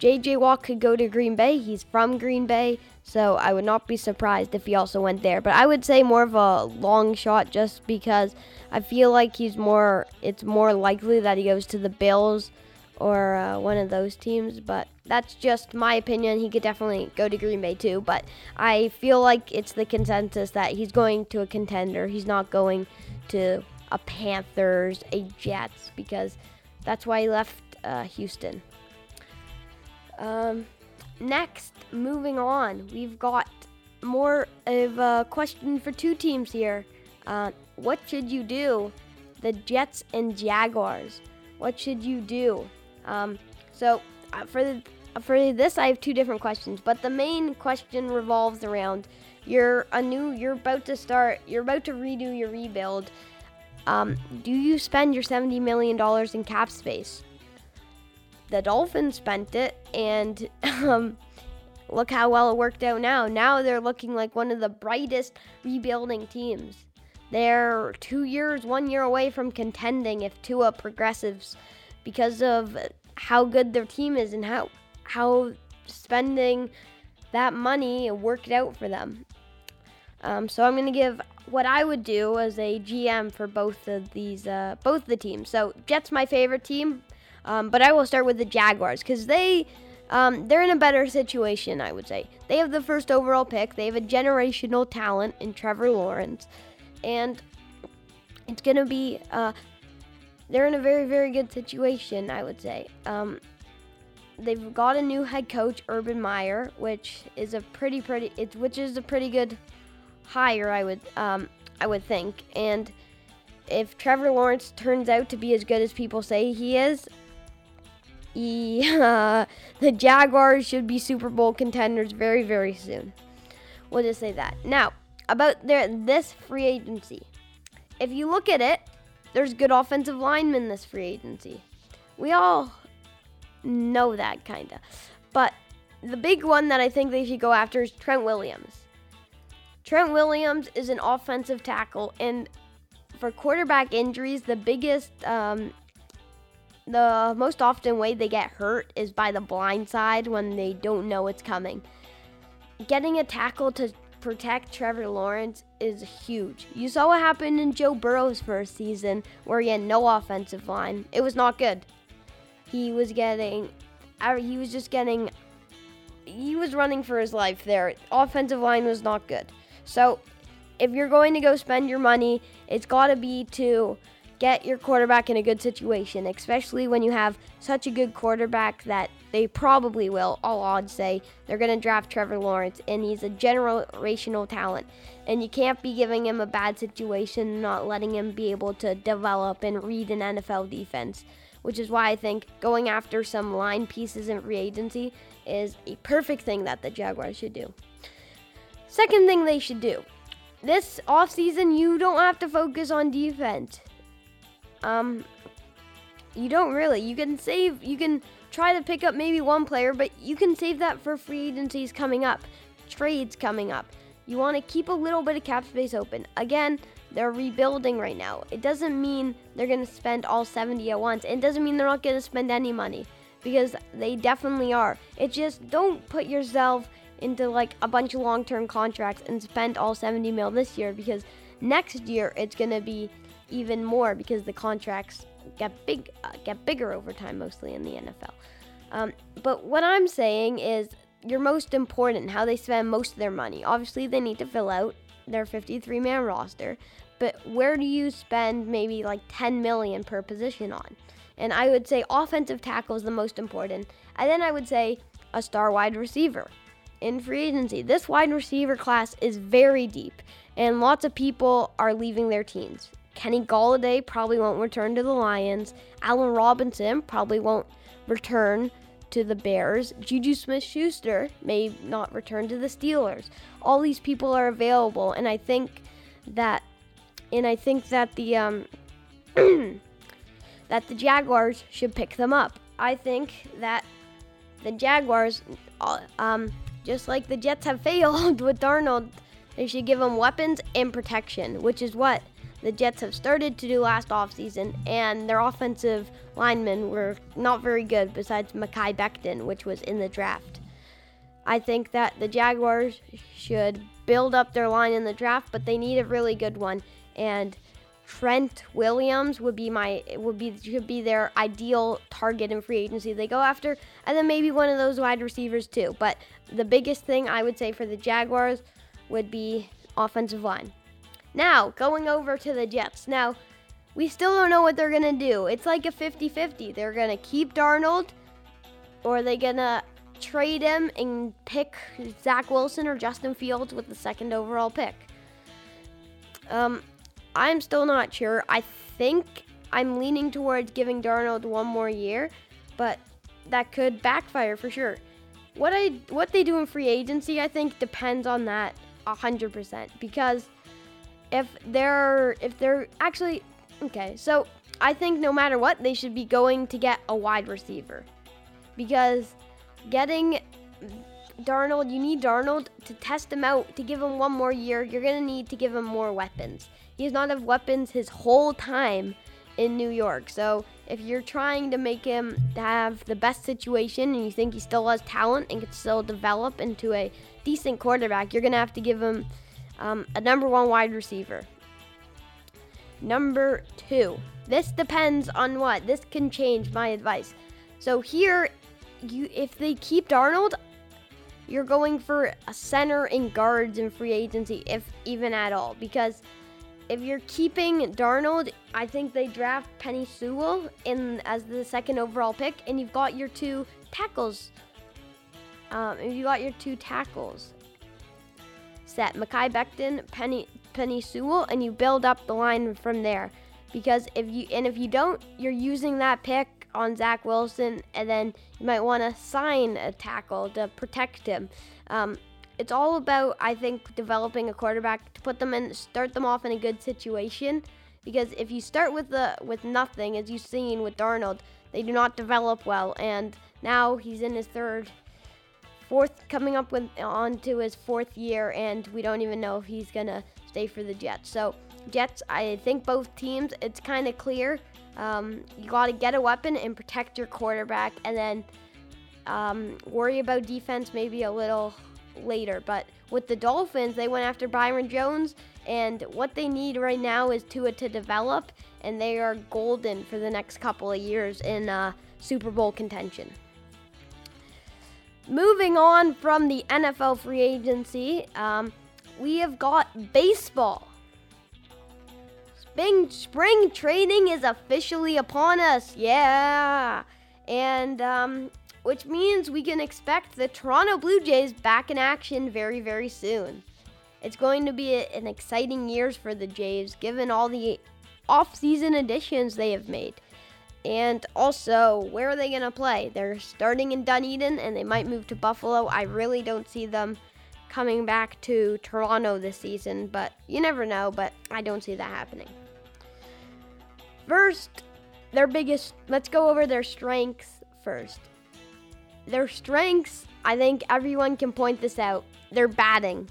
JJ Watt could go to Green Bay. He's from Green Bay, so I would not be surprised if he also went there. But I would say more of a long shot just because I feel like he's more it's more likely that he goes to the Bills or uh, one of those teams, but that's just my opinion. He could definitely go to Green Bay too, but I feel like it's the consensus that he's going to a contender. He's not going to a Panthers, a Jets, because that's why he left uh, Houston. Um, next, moving on, we've got more of a question for two teams here. Uh, what should you do the Jets and Jaguars. What should you do? Um, so uh, for the, for this, I have two different questions, but the main question revolves around you're a new, you're about to start, you're about to redo your rebuild. Um, do you spend your $70 million in cap space? The Dolphins spent it, and um, look how well it worked out now. Now they're looking like one of the brightest rebuilding teams. They're two years, one year away from contending if Tua progressives because of how good their team is and how how spending that money worked out for them. Um, so I'm going to give what I would do as a GM for both of these, uh, both the teams. So Jets my favorite team, um, but I will start with the Jaguars because they. Um, they're in a better situation, I would say. They have the first overall pick. They have a generational talent in Trevor Lawrence, and it's gonna be. Uh, they're in a very, very good situation, I would say. Um, they've got a new head coach, Urban Meyer, which is a pretty, pretty, which is a pretty good hire, I would, um, I would think. And if Trevor Lawrence turns out to be as good as people say he is, he, uh, the Jaguars should be Super Bowl contenders very, very soon. We'll just say that. Now, about their this free agency. If you look at it, there's good offensive linemen this free agency. We all know that kind of. But the big one that I think they should go after is Trent Williams. Trent Williams is an offensive tackle, and for quarterback injuries, the biggest, um, the most often way they get hurt is by the blind side when they don't know it's coming. Getting a tackle to protect Trevor Lawrence is huge. You saw what happened in Joe Burrow's first season where he had no offensive line. It was not good. He was getting, uh, he was just getting, he was running for his life there. Offensive line was not good. So if you're going to go spend your money, it's got to be to get your quarterback in a good situation, especially when you have such a good quarterback that they probably will, all odds say, they're going to draft Trevor Lawrence, and he's a generational talent. And you can't be giving him a bad situation, not letting him be able to develop and read an NFL defense, which is why I think going after some line pieces in free agency is a perfect thing that the Jaguars should do. Second thing they should do this offseason, you don't have to focus on defense. Um, you don't really. You can save, you can try to pick up maybe one player, but you can save that for free agencies coming up, trades coming up. You want to keep a little bit of cap space open. Again, they're rebuilding right now. It doesn't mean they're going to spend all 70 at once. It doesn't mean they're not going to spend any money because they definitely are. It just don't put yourself into like a bunch of long-term contracts and spend all 70 mil this year because next year it's going to be even more because the contracts get big uh, get bigger over time mostly in the NFL. Um, but what I'm saying is your most important how they spend most of their money. Obviously they need to fill out their 53 man roster, but where do you spend maybe like 10 million per position on? And I would say offensive tackle is the most important. And then I would say a star wide receiver in free agency. This wide receiver class is very deep, and lots of people are leaving their teams. Kenny Golladay probably won't return to the Lions. Allen Robinson probably won't return to the Bears. Juju Smith Schuster may not return to the Steelers. All these people are available, and I think that, and I think that the um, that the Jaguars should pick them up. I think that the Jaguars, uh, um, just like the Jets have failed with Darnold, they should give him weapons and protection, which is what the Jets have started to do last offseason, and their offensive linemen were not very good besides Mekhi Becton, which was in the draft. I think that the Jaguars should build up their line in the draft, but they need a really good one. And Trent Williams would be my would be should be their ideal target in free agency. They go after, and then maybe one of those wide receivers too. But the biggest thing I would say for the Jaguars would be offensive line. Now going over to the Jets. Now we still don't know what they're gonna do. It's like a 50-50. They're gonna keep Darnold, or they gonna trade him and pick Zach Wilson or Justin Fields with the second overall pick. Um, I'm still not sure. I think I'm leaning towards giving Darnold one more year, but that could backfire for sure. What I what they do in free agency, I think depends on that 100% because if they're if they're actually okay, so I think no matter what, they should be going to get a wide receiver because getting Darnold, you need Darnold to test him out, to give him one more year. You're going to need to give him more weapons. He has not have weapons his whole time in New York. So if you're trying to make him have the best situation and you think he still has talent and can still develop into a decent quarterback, you're going to have to give him um, a number one wide receiver. Number two. This depends on what. This can change my advice. So here, you if they keep Darnold, you're going for a center and guards in free agency, if even at all. Because if you're keeping Darnold, I think they draft Penei Sewell in as the second overall pick, and you've got your two tackles. Um, you got your two tackles set, Mekhi Becton, Penny Penei Sewell, and you build up the line from there. Because if you and if you don't, you're using that pick on Zach Wilson, and then you might want to sign a tackle to protect him. Um, it's all about, I think, developing a quarterback to put them in, start them off in a good situation. Because if you start with the with nothing, as you've seen with Darnold, they do not develop well. And now he's in his third, fourth, coming up with onto his fourth year, and we don't even know if he's gonna stay for the Jets. So Jets, I think both teams, it's kind of clear um, you got to get a weapon and protect your quarterback, and then um, worry about defense maybe a little later. But with the Dolphins, they went after Byron Jones, and what they need right now is Tua to develop, and they are golden for the next couple of years in uh, Super Bowl contention. Moving on from the NFL free agency, um, we have got baseball. Spring, spring training is officially upon us. Yeah. And, um, which means we can expect the Toronto Blue Jays back in action very, very soon. It's going to be a, an exciting year for the Jays, given all the off-season additions they have made. And also, where are they going to play? They're starting in Dunedin, and they might move to Buffalo. I really don't see them coming back to Toronto this season, but you never know. But I don't see that happening. First, their biggest, let's go over their strengths first. Their strengths, I think everyone can point this out. Their batting.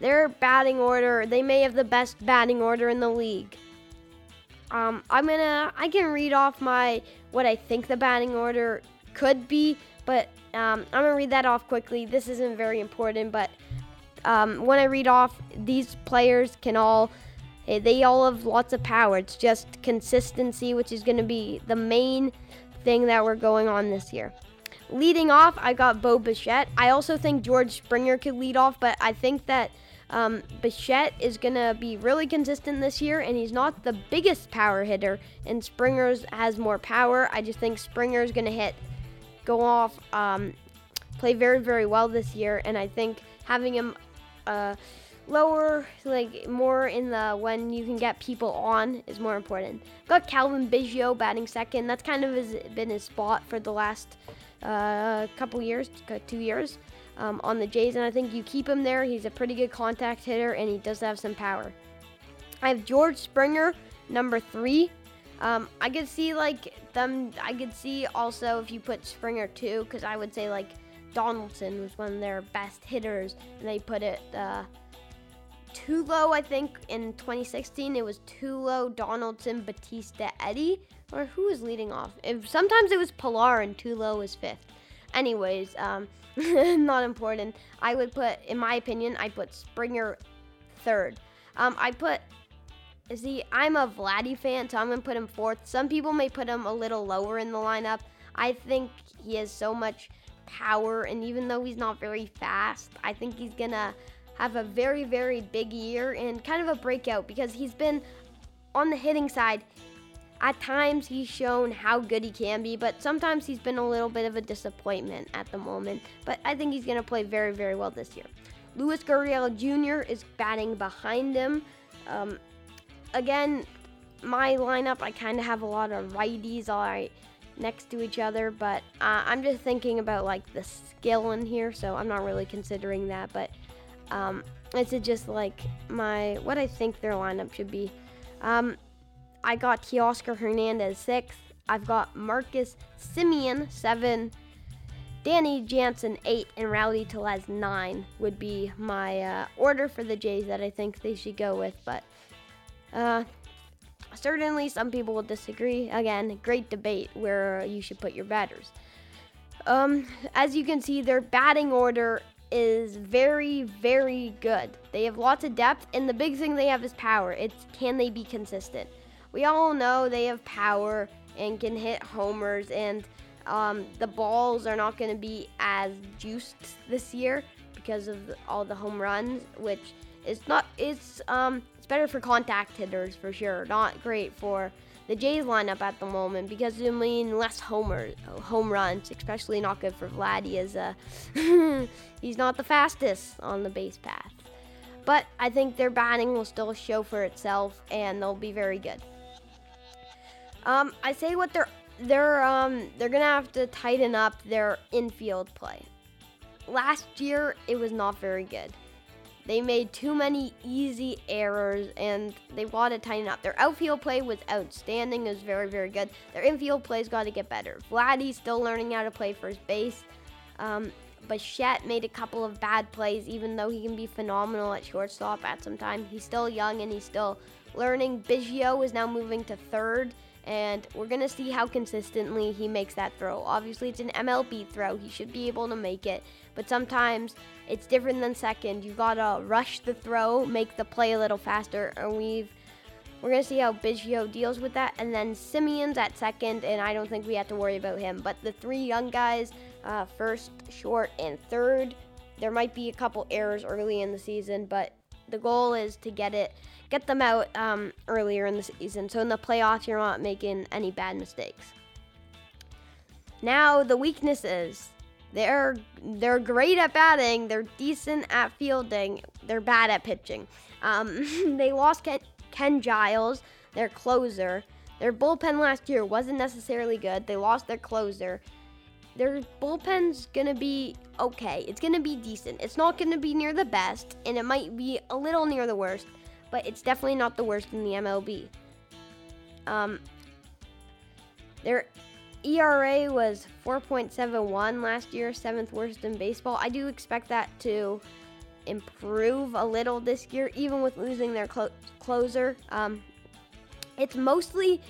Their batting order, they may have the best batting order in the league. Um, I'm gonna, I can read off my, what I think the batting order could be, but um, I'm gonna read that off quickly. This isn't very important, but um, when I read off, these players can all Eh, they all have lots of power. It's just consistency, which is to be the main thing that we're going on this year. Leading off, I got Bo Bichette. I also think George Springer could lead off, but I think that um, Bichette is going to be really consistent this year, and he's not the biggest power hitter, and Springer's has more power. I just think Springer is going to hit, go off, um, play very, very well this year, and I think having him. Uh, lower, like more in the when you can get people on is more important. Got Cavan Biggio batting second. That's kind of his, been his spot for the last uh, couple years, two years um, on the Jays, and I think you keep him there. He's a pretty good contact hitter, and he does have some power. I have George Springer, number three. Um, I could see like them. I could see also if you put Springer two, because I would say like Donaldson was one of their best hitters, and they put it. Uh, low. I think in 2016 it was Tulo, Donaldson, Bautista, Eddie, or who was leading off? If, sometimes it was Pilar and Tulo was fifth. Anyways, um, not important. I would put, in my opinion, I put Springer third. Um, I put, see, I'm a Vladdy fan, so I'm gonna put him fourth. Some people may put him a little lower in the lineup. I think he has so much power, and even though he's not very fast, I think he's gonna have a very, very big year and kind of a breakout because he's been on the hitting side. At times, he's shown how good he can be, but sometimes he's been a little bit of a disappointment at the moment. But I think he's going to play very, very well this year. Luis Gurriel Jr. is batting behind him. Um, again, my lineup, I kind of have a lot of righties all right next to each other, but uh, I'm just thinking about like the skill in here, so I'm not really considering that. But um, it's just like my what I think their lineup should be. Um, I got Teoscar Hernandez sixth. I've got Marcus Semien seven. Danny Jansen 8 and Rowdy Tellez 9 would be my uh, order for the Jays that I think they should go with. But uh, certainly some people will disagree. Again, great debate where you should put your batters. Um, as you can see, their batting order is very, very good. They have lots of depth, and the big thing they have is power. It's can they be consistent? We all know they have power and can hit homers and um, the balls are not going to be as juiced this year because of all the home runs, which is not. It's um, it's better for contact hitters for sure. Not great for the Jays lineup at the moment because it mean less homers, home runs, especially not good for Vladdy as uh, he's not the fastest on the base path. But I think their batting will still show for itself and they'll be very good. Um, I say what they're they're um they're gonna have to tighten up their infield play. Last year it was not very good. They made too many easy errors and they want to tighten up. Their outfield play was outstanding, it was very, very good. Their infield play's got to get better. Vladdy's still learning how to play first base. Um, Bichette made a couple of bad plays, even though he can be phenomenal at shortstop at some time. He's still young and he's still learning. Biggio is now moving to third and we're going to see how consistently he makes that throw. Obviously, it's an MLB throw. He should be able to make it, but sometimes it's different than second. You got to rush the throw, make the play a little faster, and we've we're going to see how Biggio deals with that. And then Semien's at second, and I don't think we have to worry about him. But the three young guys, uh, first, short, and third, there might be a couple errors early in the season, but the goal is to get it get them out um, earlier in the season. So in the playoffs, you're not making any bad mistakes. Now the weaknesses. They're they're great at batting. They're decent at fielding. They're bad at pitching. Um, they lost Ken, Ken Giles, their closer. Their bullpen last year wasn't necessarily good. They lost their closer. Their bullpen's gonna be okay. It's gonna be decent. It's not gonna be near the best, and it might be a little near the worst but it's definitely not the worst in the MLB. Um, their ERA was 4.71 last year, seventh worst in baseball. I do expect that to improve a little this year, even with losing their clo- closer. Um, it's mostly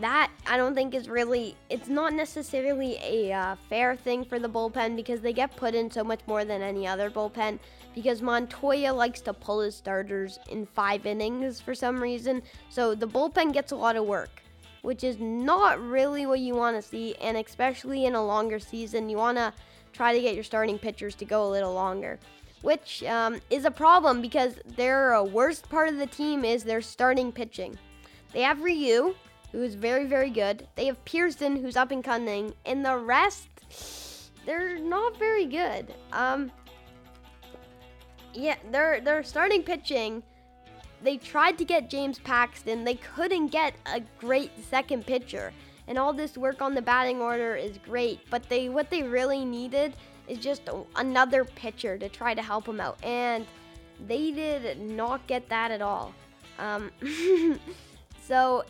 that I don't think is really, it's not necessarily a uh, fair thing for the bullpen because they get put in so much more than any other bullpen. Because Montoya likes to pull his starters in five innings for some reason. So the bullpen gets a lot of work, which is not really what you want to see. And especially in a longer season, you want to try to get your starting pitchers to go a little longer. Which um, is a problem because their worst part of the team is their starting pitching. They have Ryu, who is very, very good. They have Pearson, who's up and coming, and the rest, they're not very good. Um, yeah, they're they're starting pitching. They tried to get James Paxton. They couldn't get a great second pitcher. And all this work on the batting order is great, but they what they really needed is just another pitcher to try to help them out. And they did not get that at all. Um, so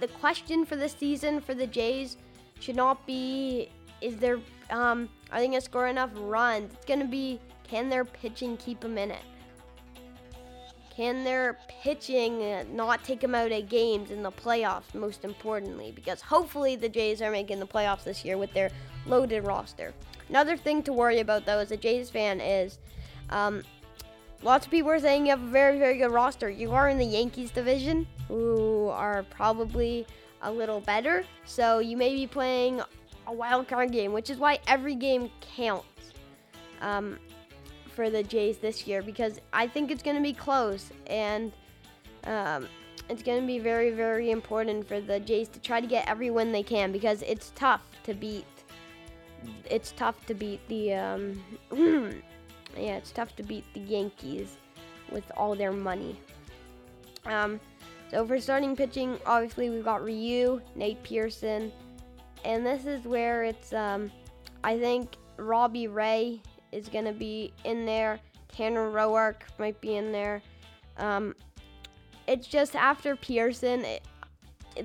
the question for this season for the Jays should not be is there um, are they gonna score enough runs? It's gonna be can their pitching keep them in it? Can their pitching not take them out of games in the playoffs, most importantly? Because hopefully the Jays are making the playoffs this year with their loaded roster. Another thing to worry about, though, as a Jays fan, is um, lots of people are saying you have a very, very good roster. You are in the Yankees division, who are probably a little better. So you may be playing a wild card game, which is why every game counts um, for the Jays this year because I think it's going to be close and um, it's going to be very, very important for the Jays to try to get every win they can because it's tough to beat. It's tough to beat the. Um, yeah, it's tough to beat the Yankees with all their money. Um, So for starting pitching, obviously we've got Ryu, Nate Pearson, and this is where it's um, I think Robbie Ray is gonna be in there. Tanner Roark might be in there. Um, it's just after Pearson, it,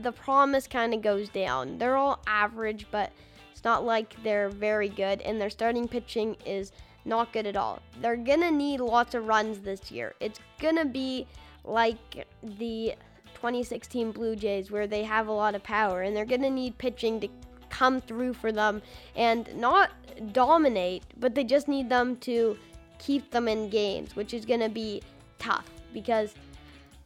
the promise kind of goes down. They're all average, but it's not like they're very good, and their starting pitching is not good at all. They're gonna need lots of runs this year. It's gonna be like the 2016 Blue Jays, where they have a lot of power, and they're gonna need pitching to come through for them and not dominate, but they just need them to keep them in games, which is gonna be tough because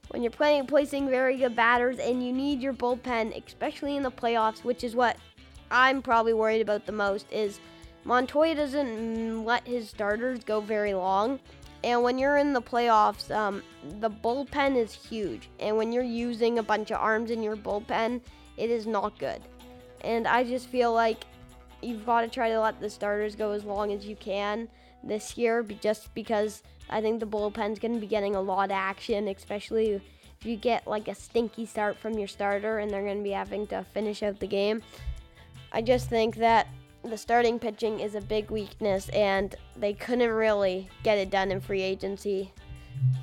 when you're playing placing very good batters and you need your bullpen, especially in the playoffs, which is what I'm probably worried about the most, is Montoyo doesn't let his starters go very long. And when you're in the playoffs, um, the bullpen is huge. And when you're using a bunch of arms in your bullpen, it is not good. And I just feel like you've got to try to let the starters go as long as you can this year, just because I think the bullpen's going to be getting a lot of action, especially if you get like a stinky start from your starter and they're going to be having to finish out the game. I just think that the starting pitching is a big weakness and they couldn't really get it done in free agency.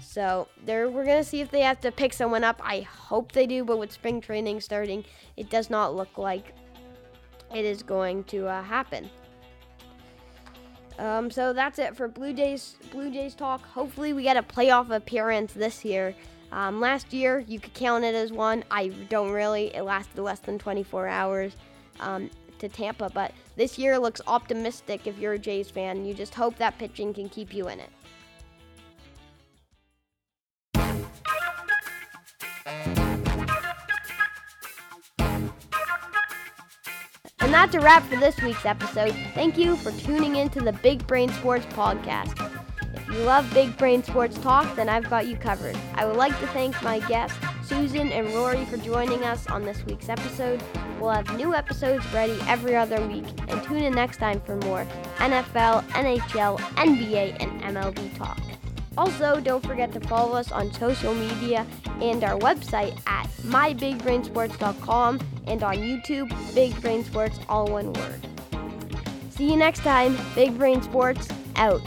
So there we're gonna see if they have to pick someone up. I hope they do, but with spring training starting, it does not look like it is going to uh, happen. Um, so that's it for Blue Jays Blue Jays talk. Hopefully we get a playoff appearance this year. Um, last year you could count it as one. I don't really. It lasted less than 24 hours um, to Tampa, but this year looks optimistic if you're a Jays fan. You just hope that pitching can keep you in it. And that's a wrap for this week's episode. Thank you for tuning in to the Big Brain Sports Podcast. If you love Big Brain Sports Talk, then I've got you covered. I would like to thank my guests, Susan and Rory, for joining us on this week's episode. We'll have new episodes ready every other week, and tune in next time for more NFL, NHL, NBA, and MLB talk. Also, don't forget to follow us on social media and our website at mybigbrainsports.com and on YouTube, Big Brain Sports, all one word. See you next time. Big Brain Sports, out.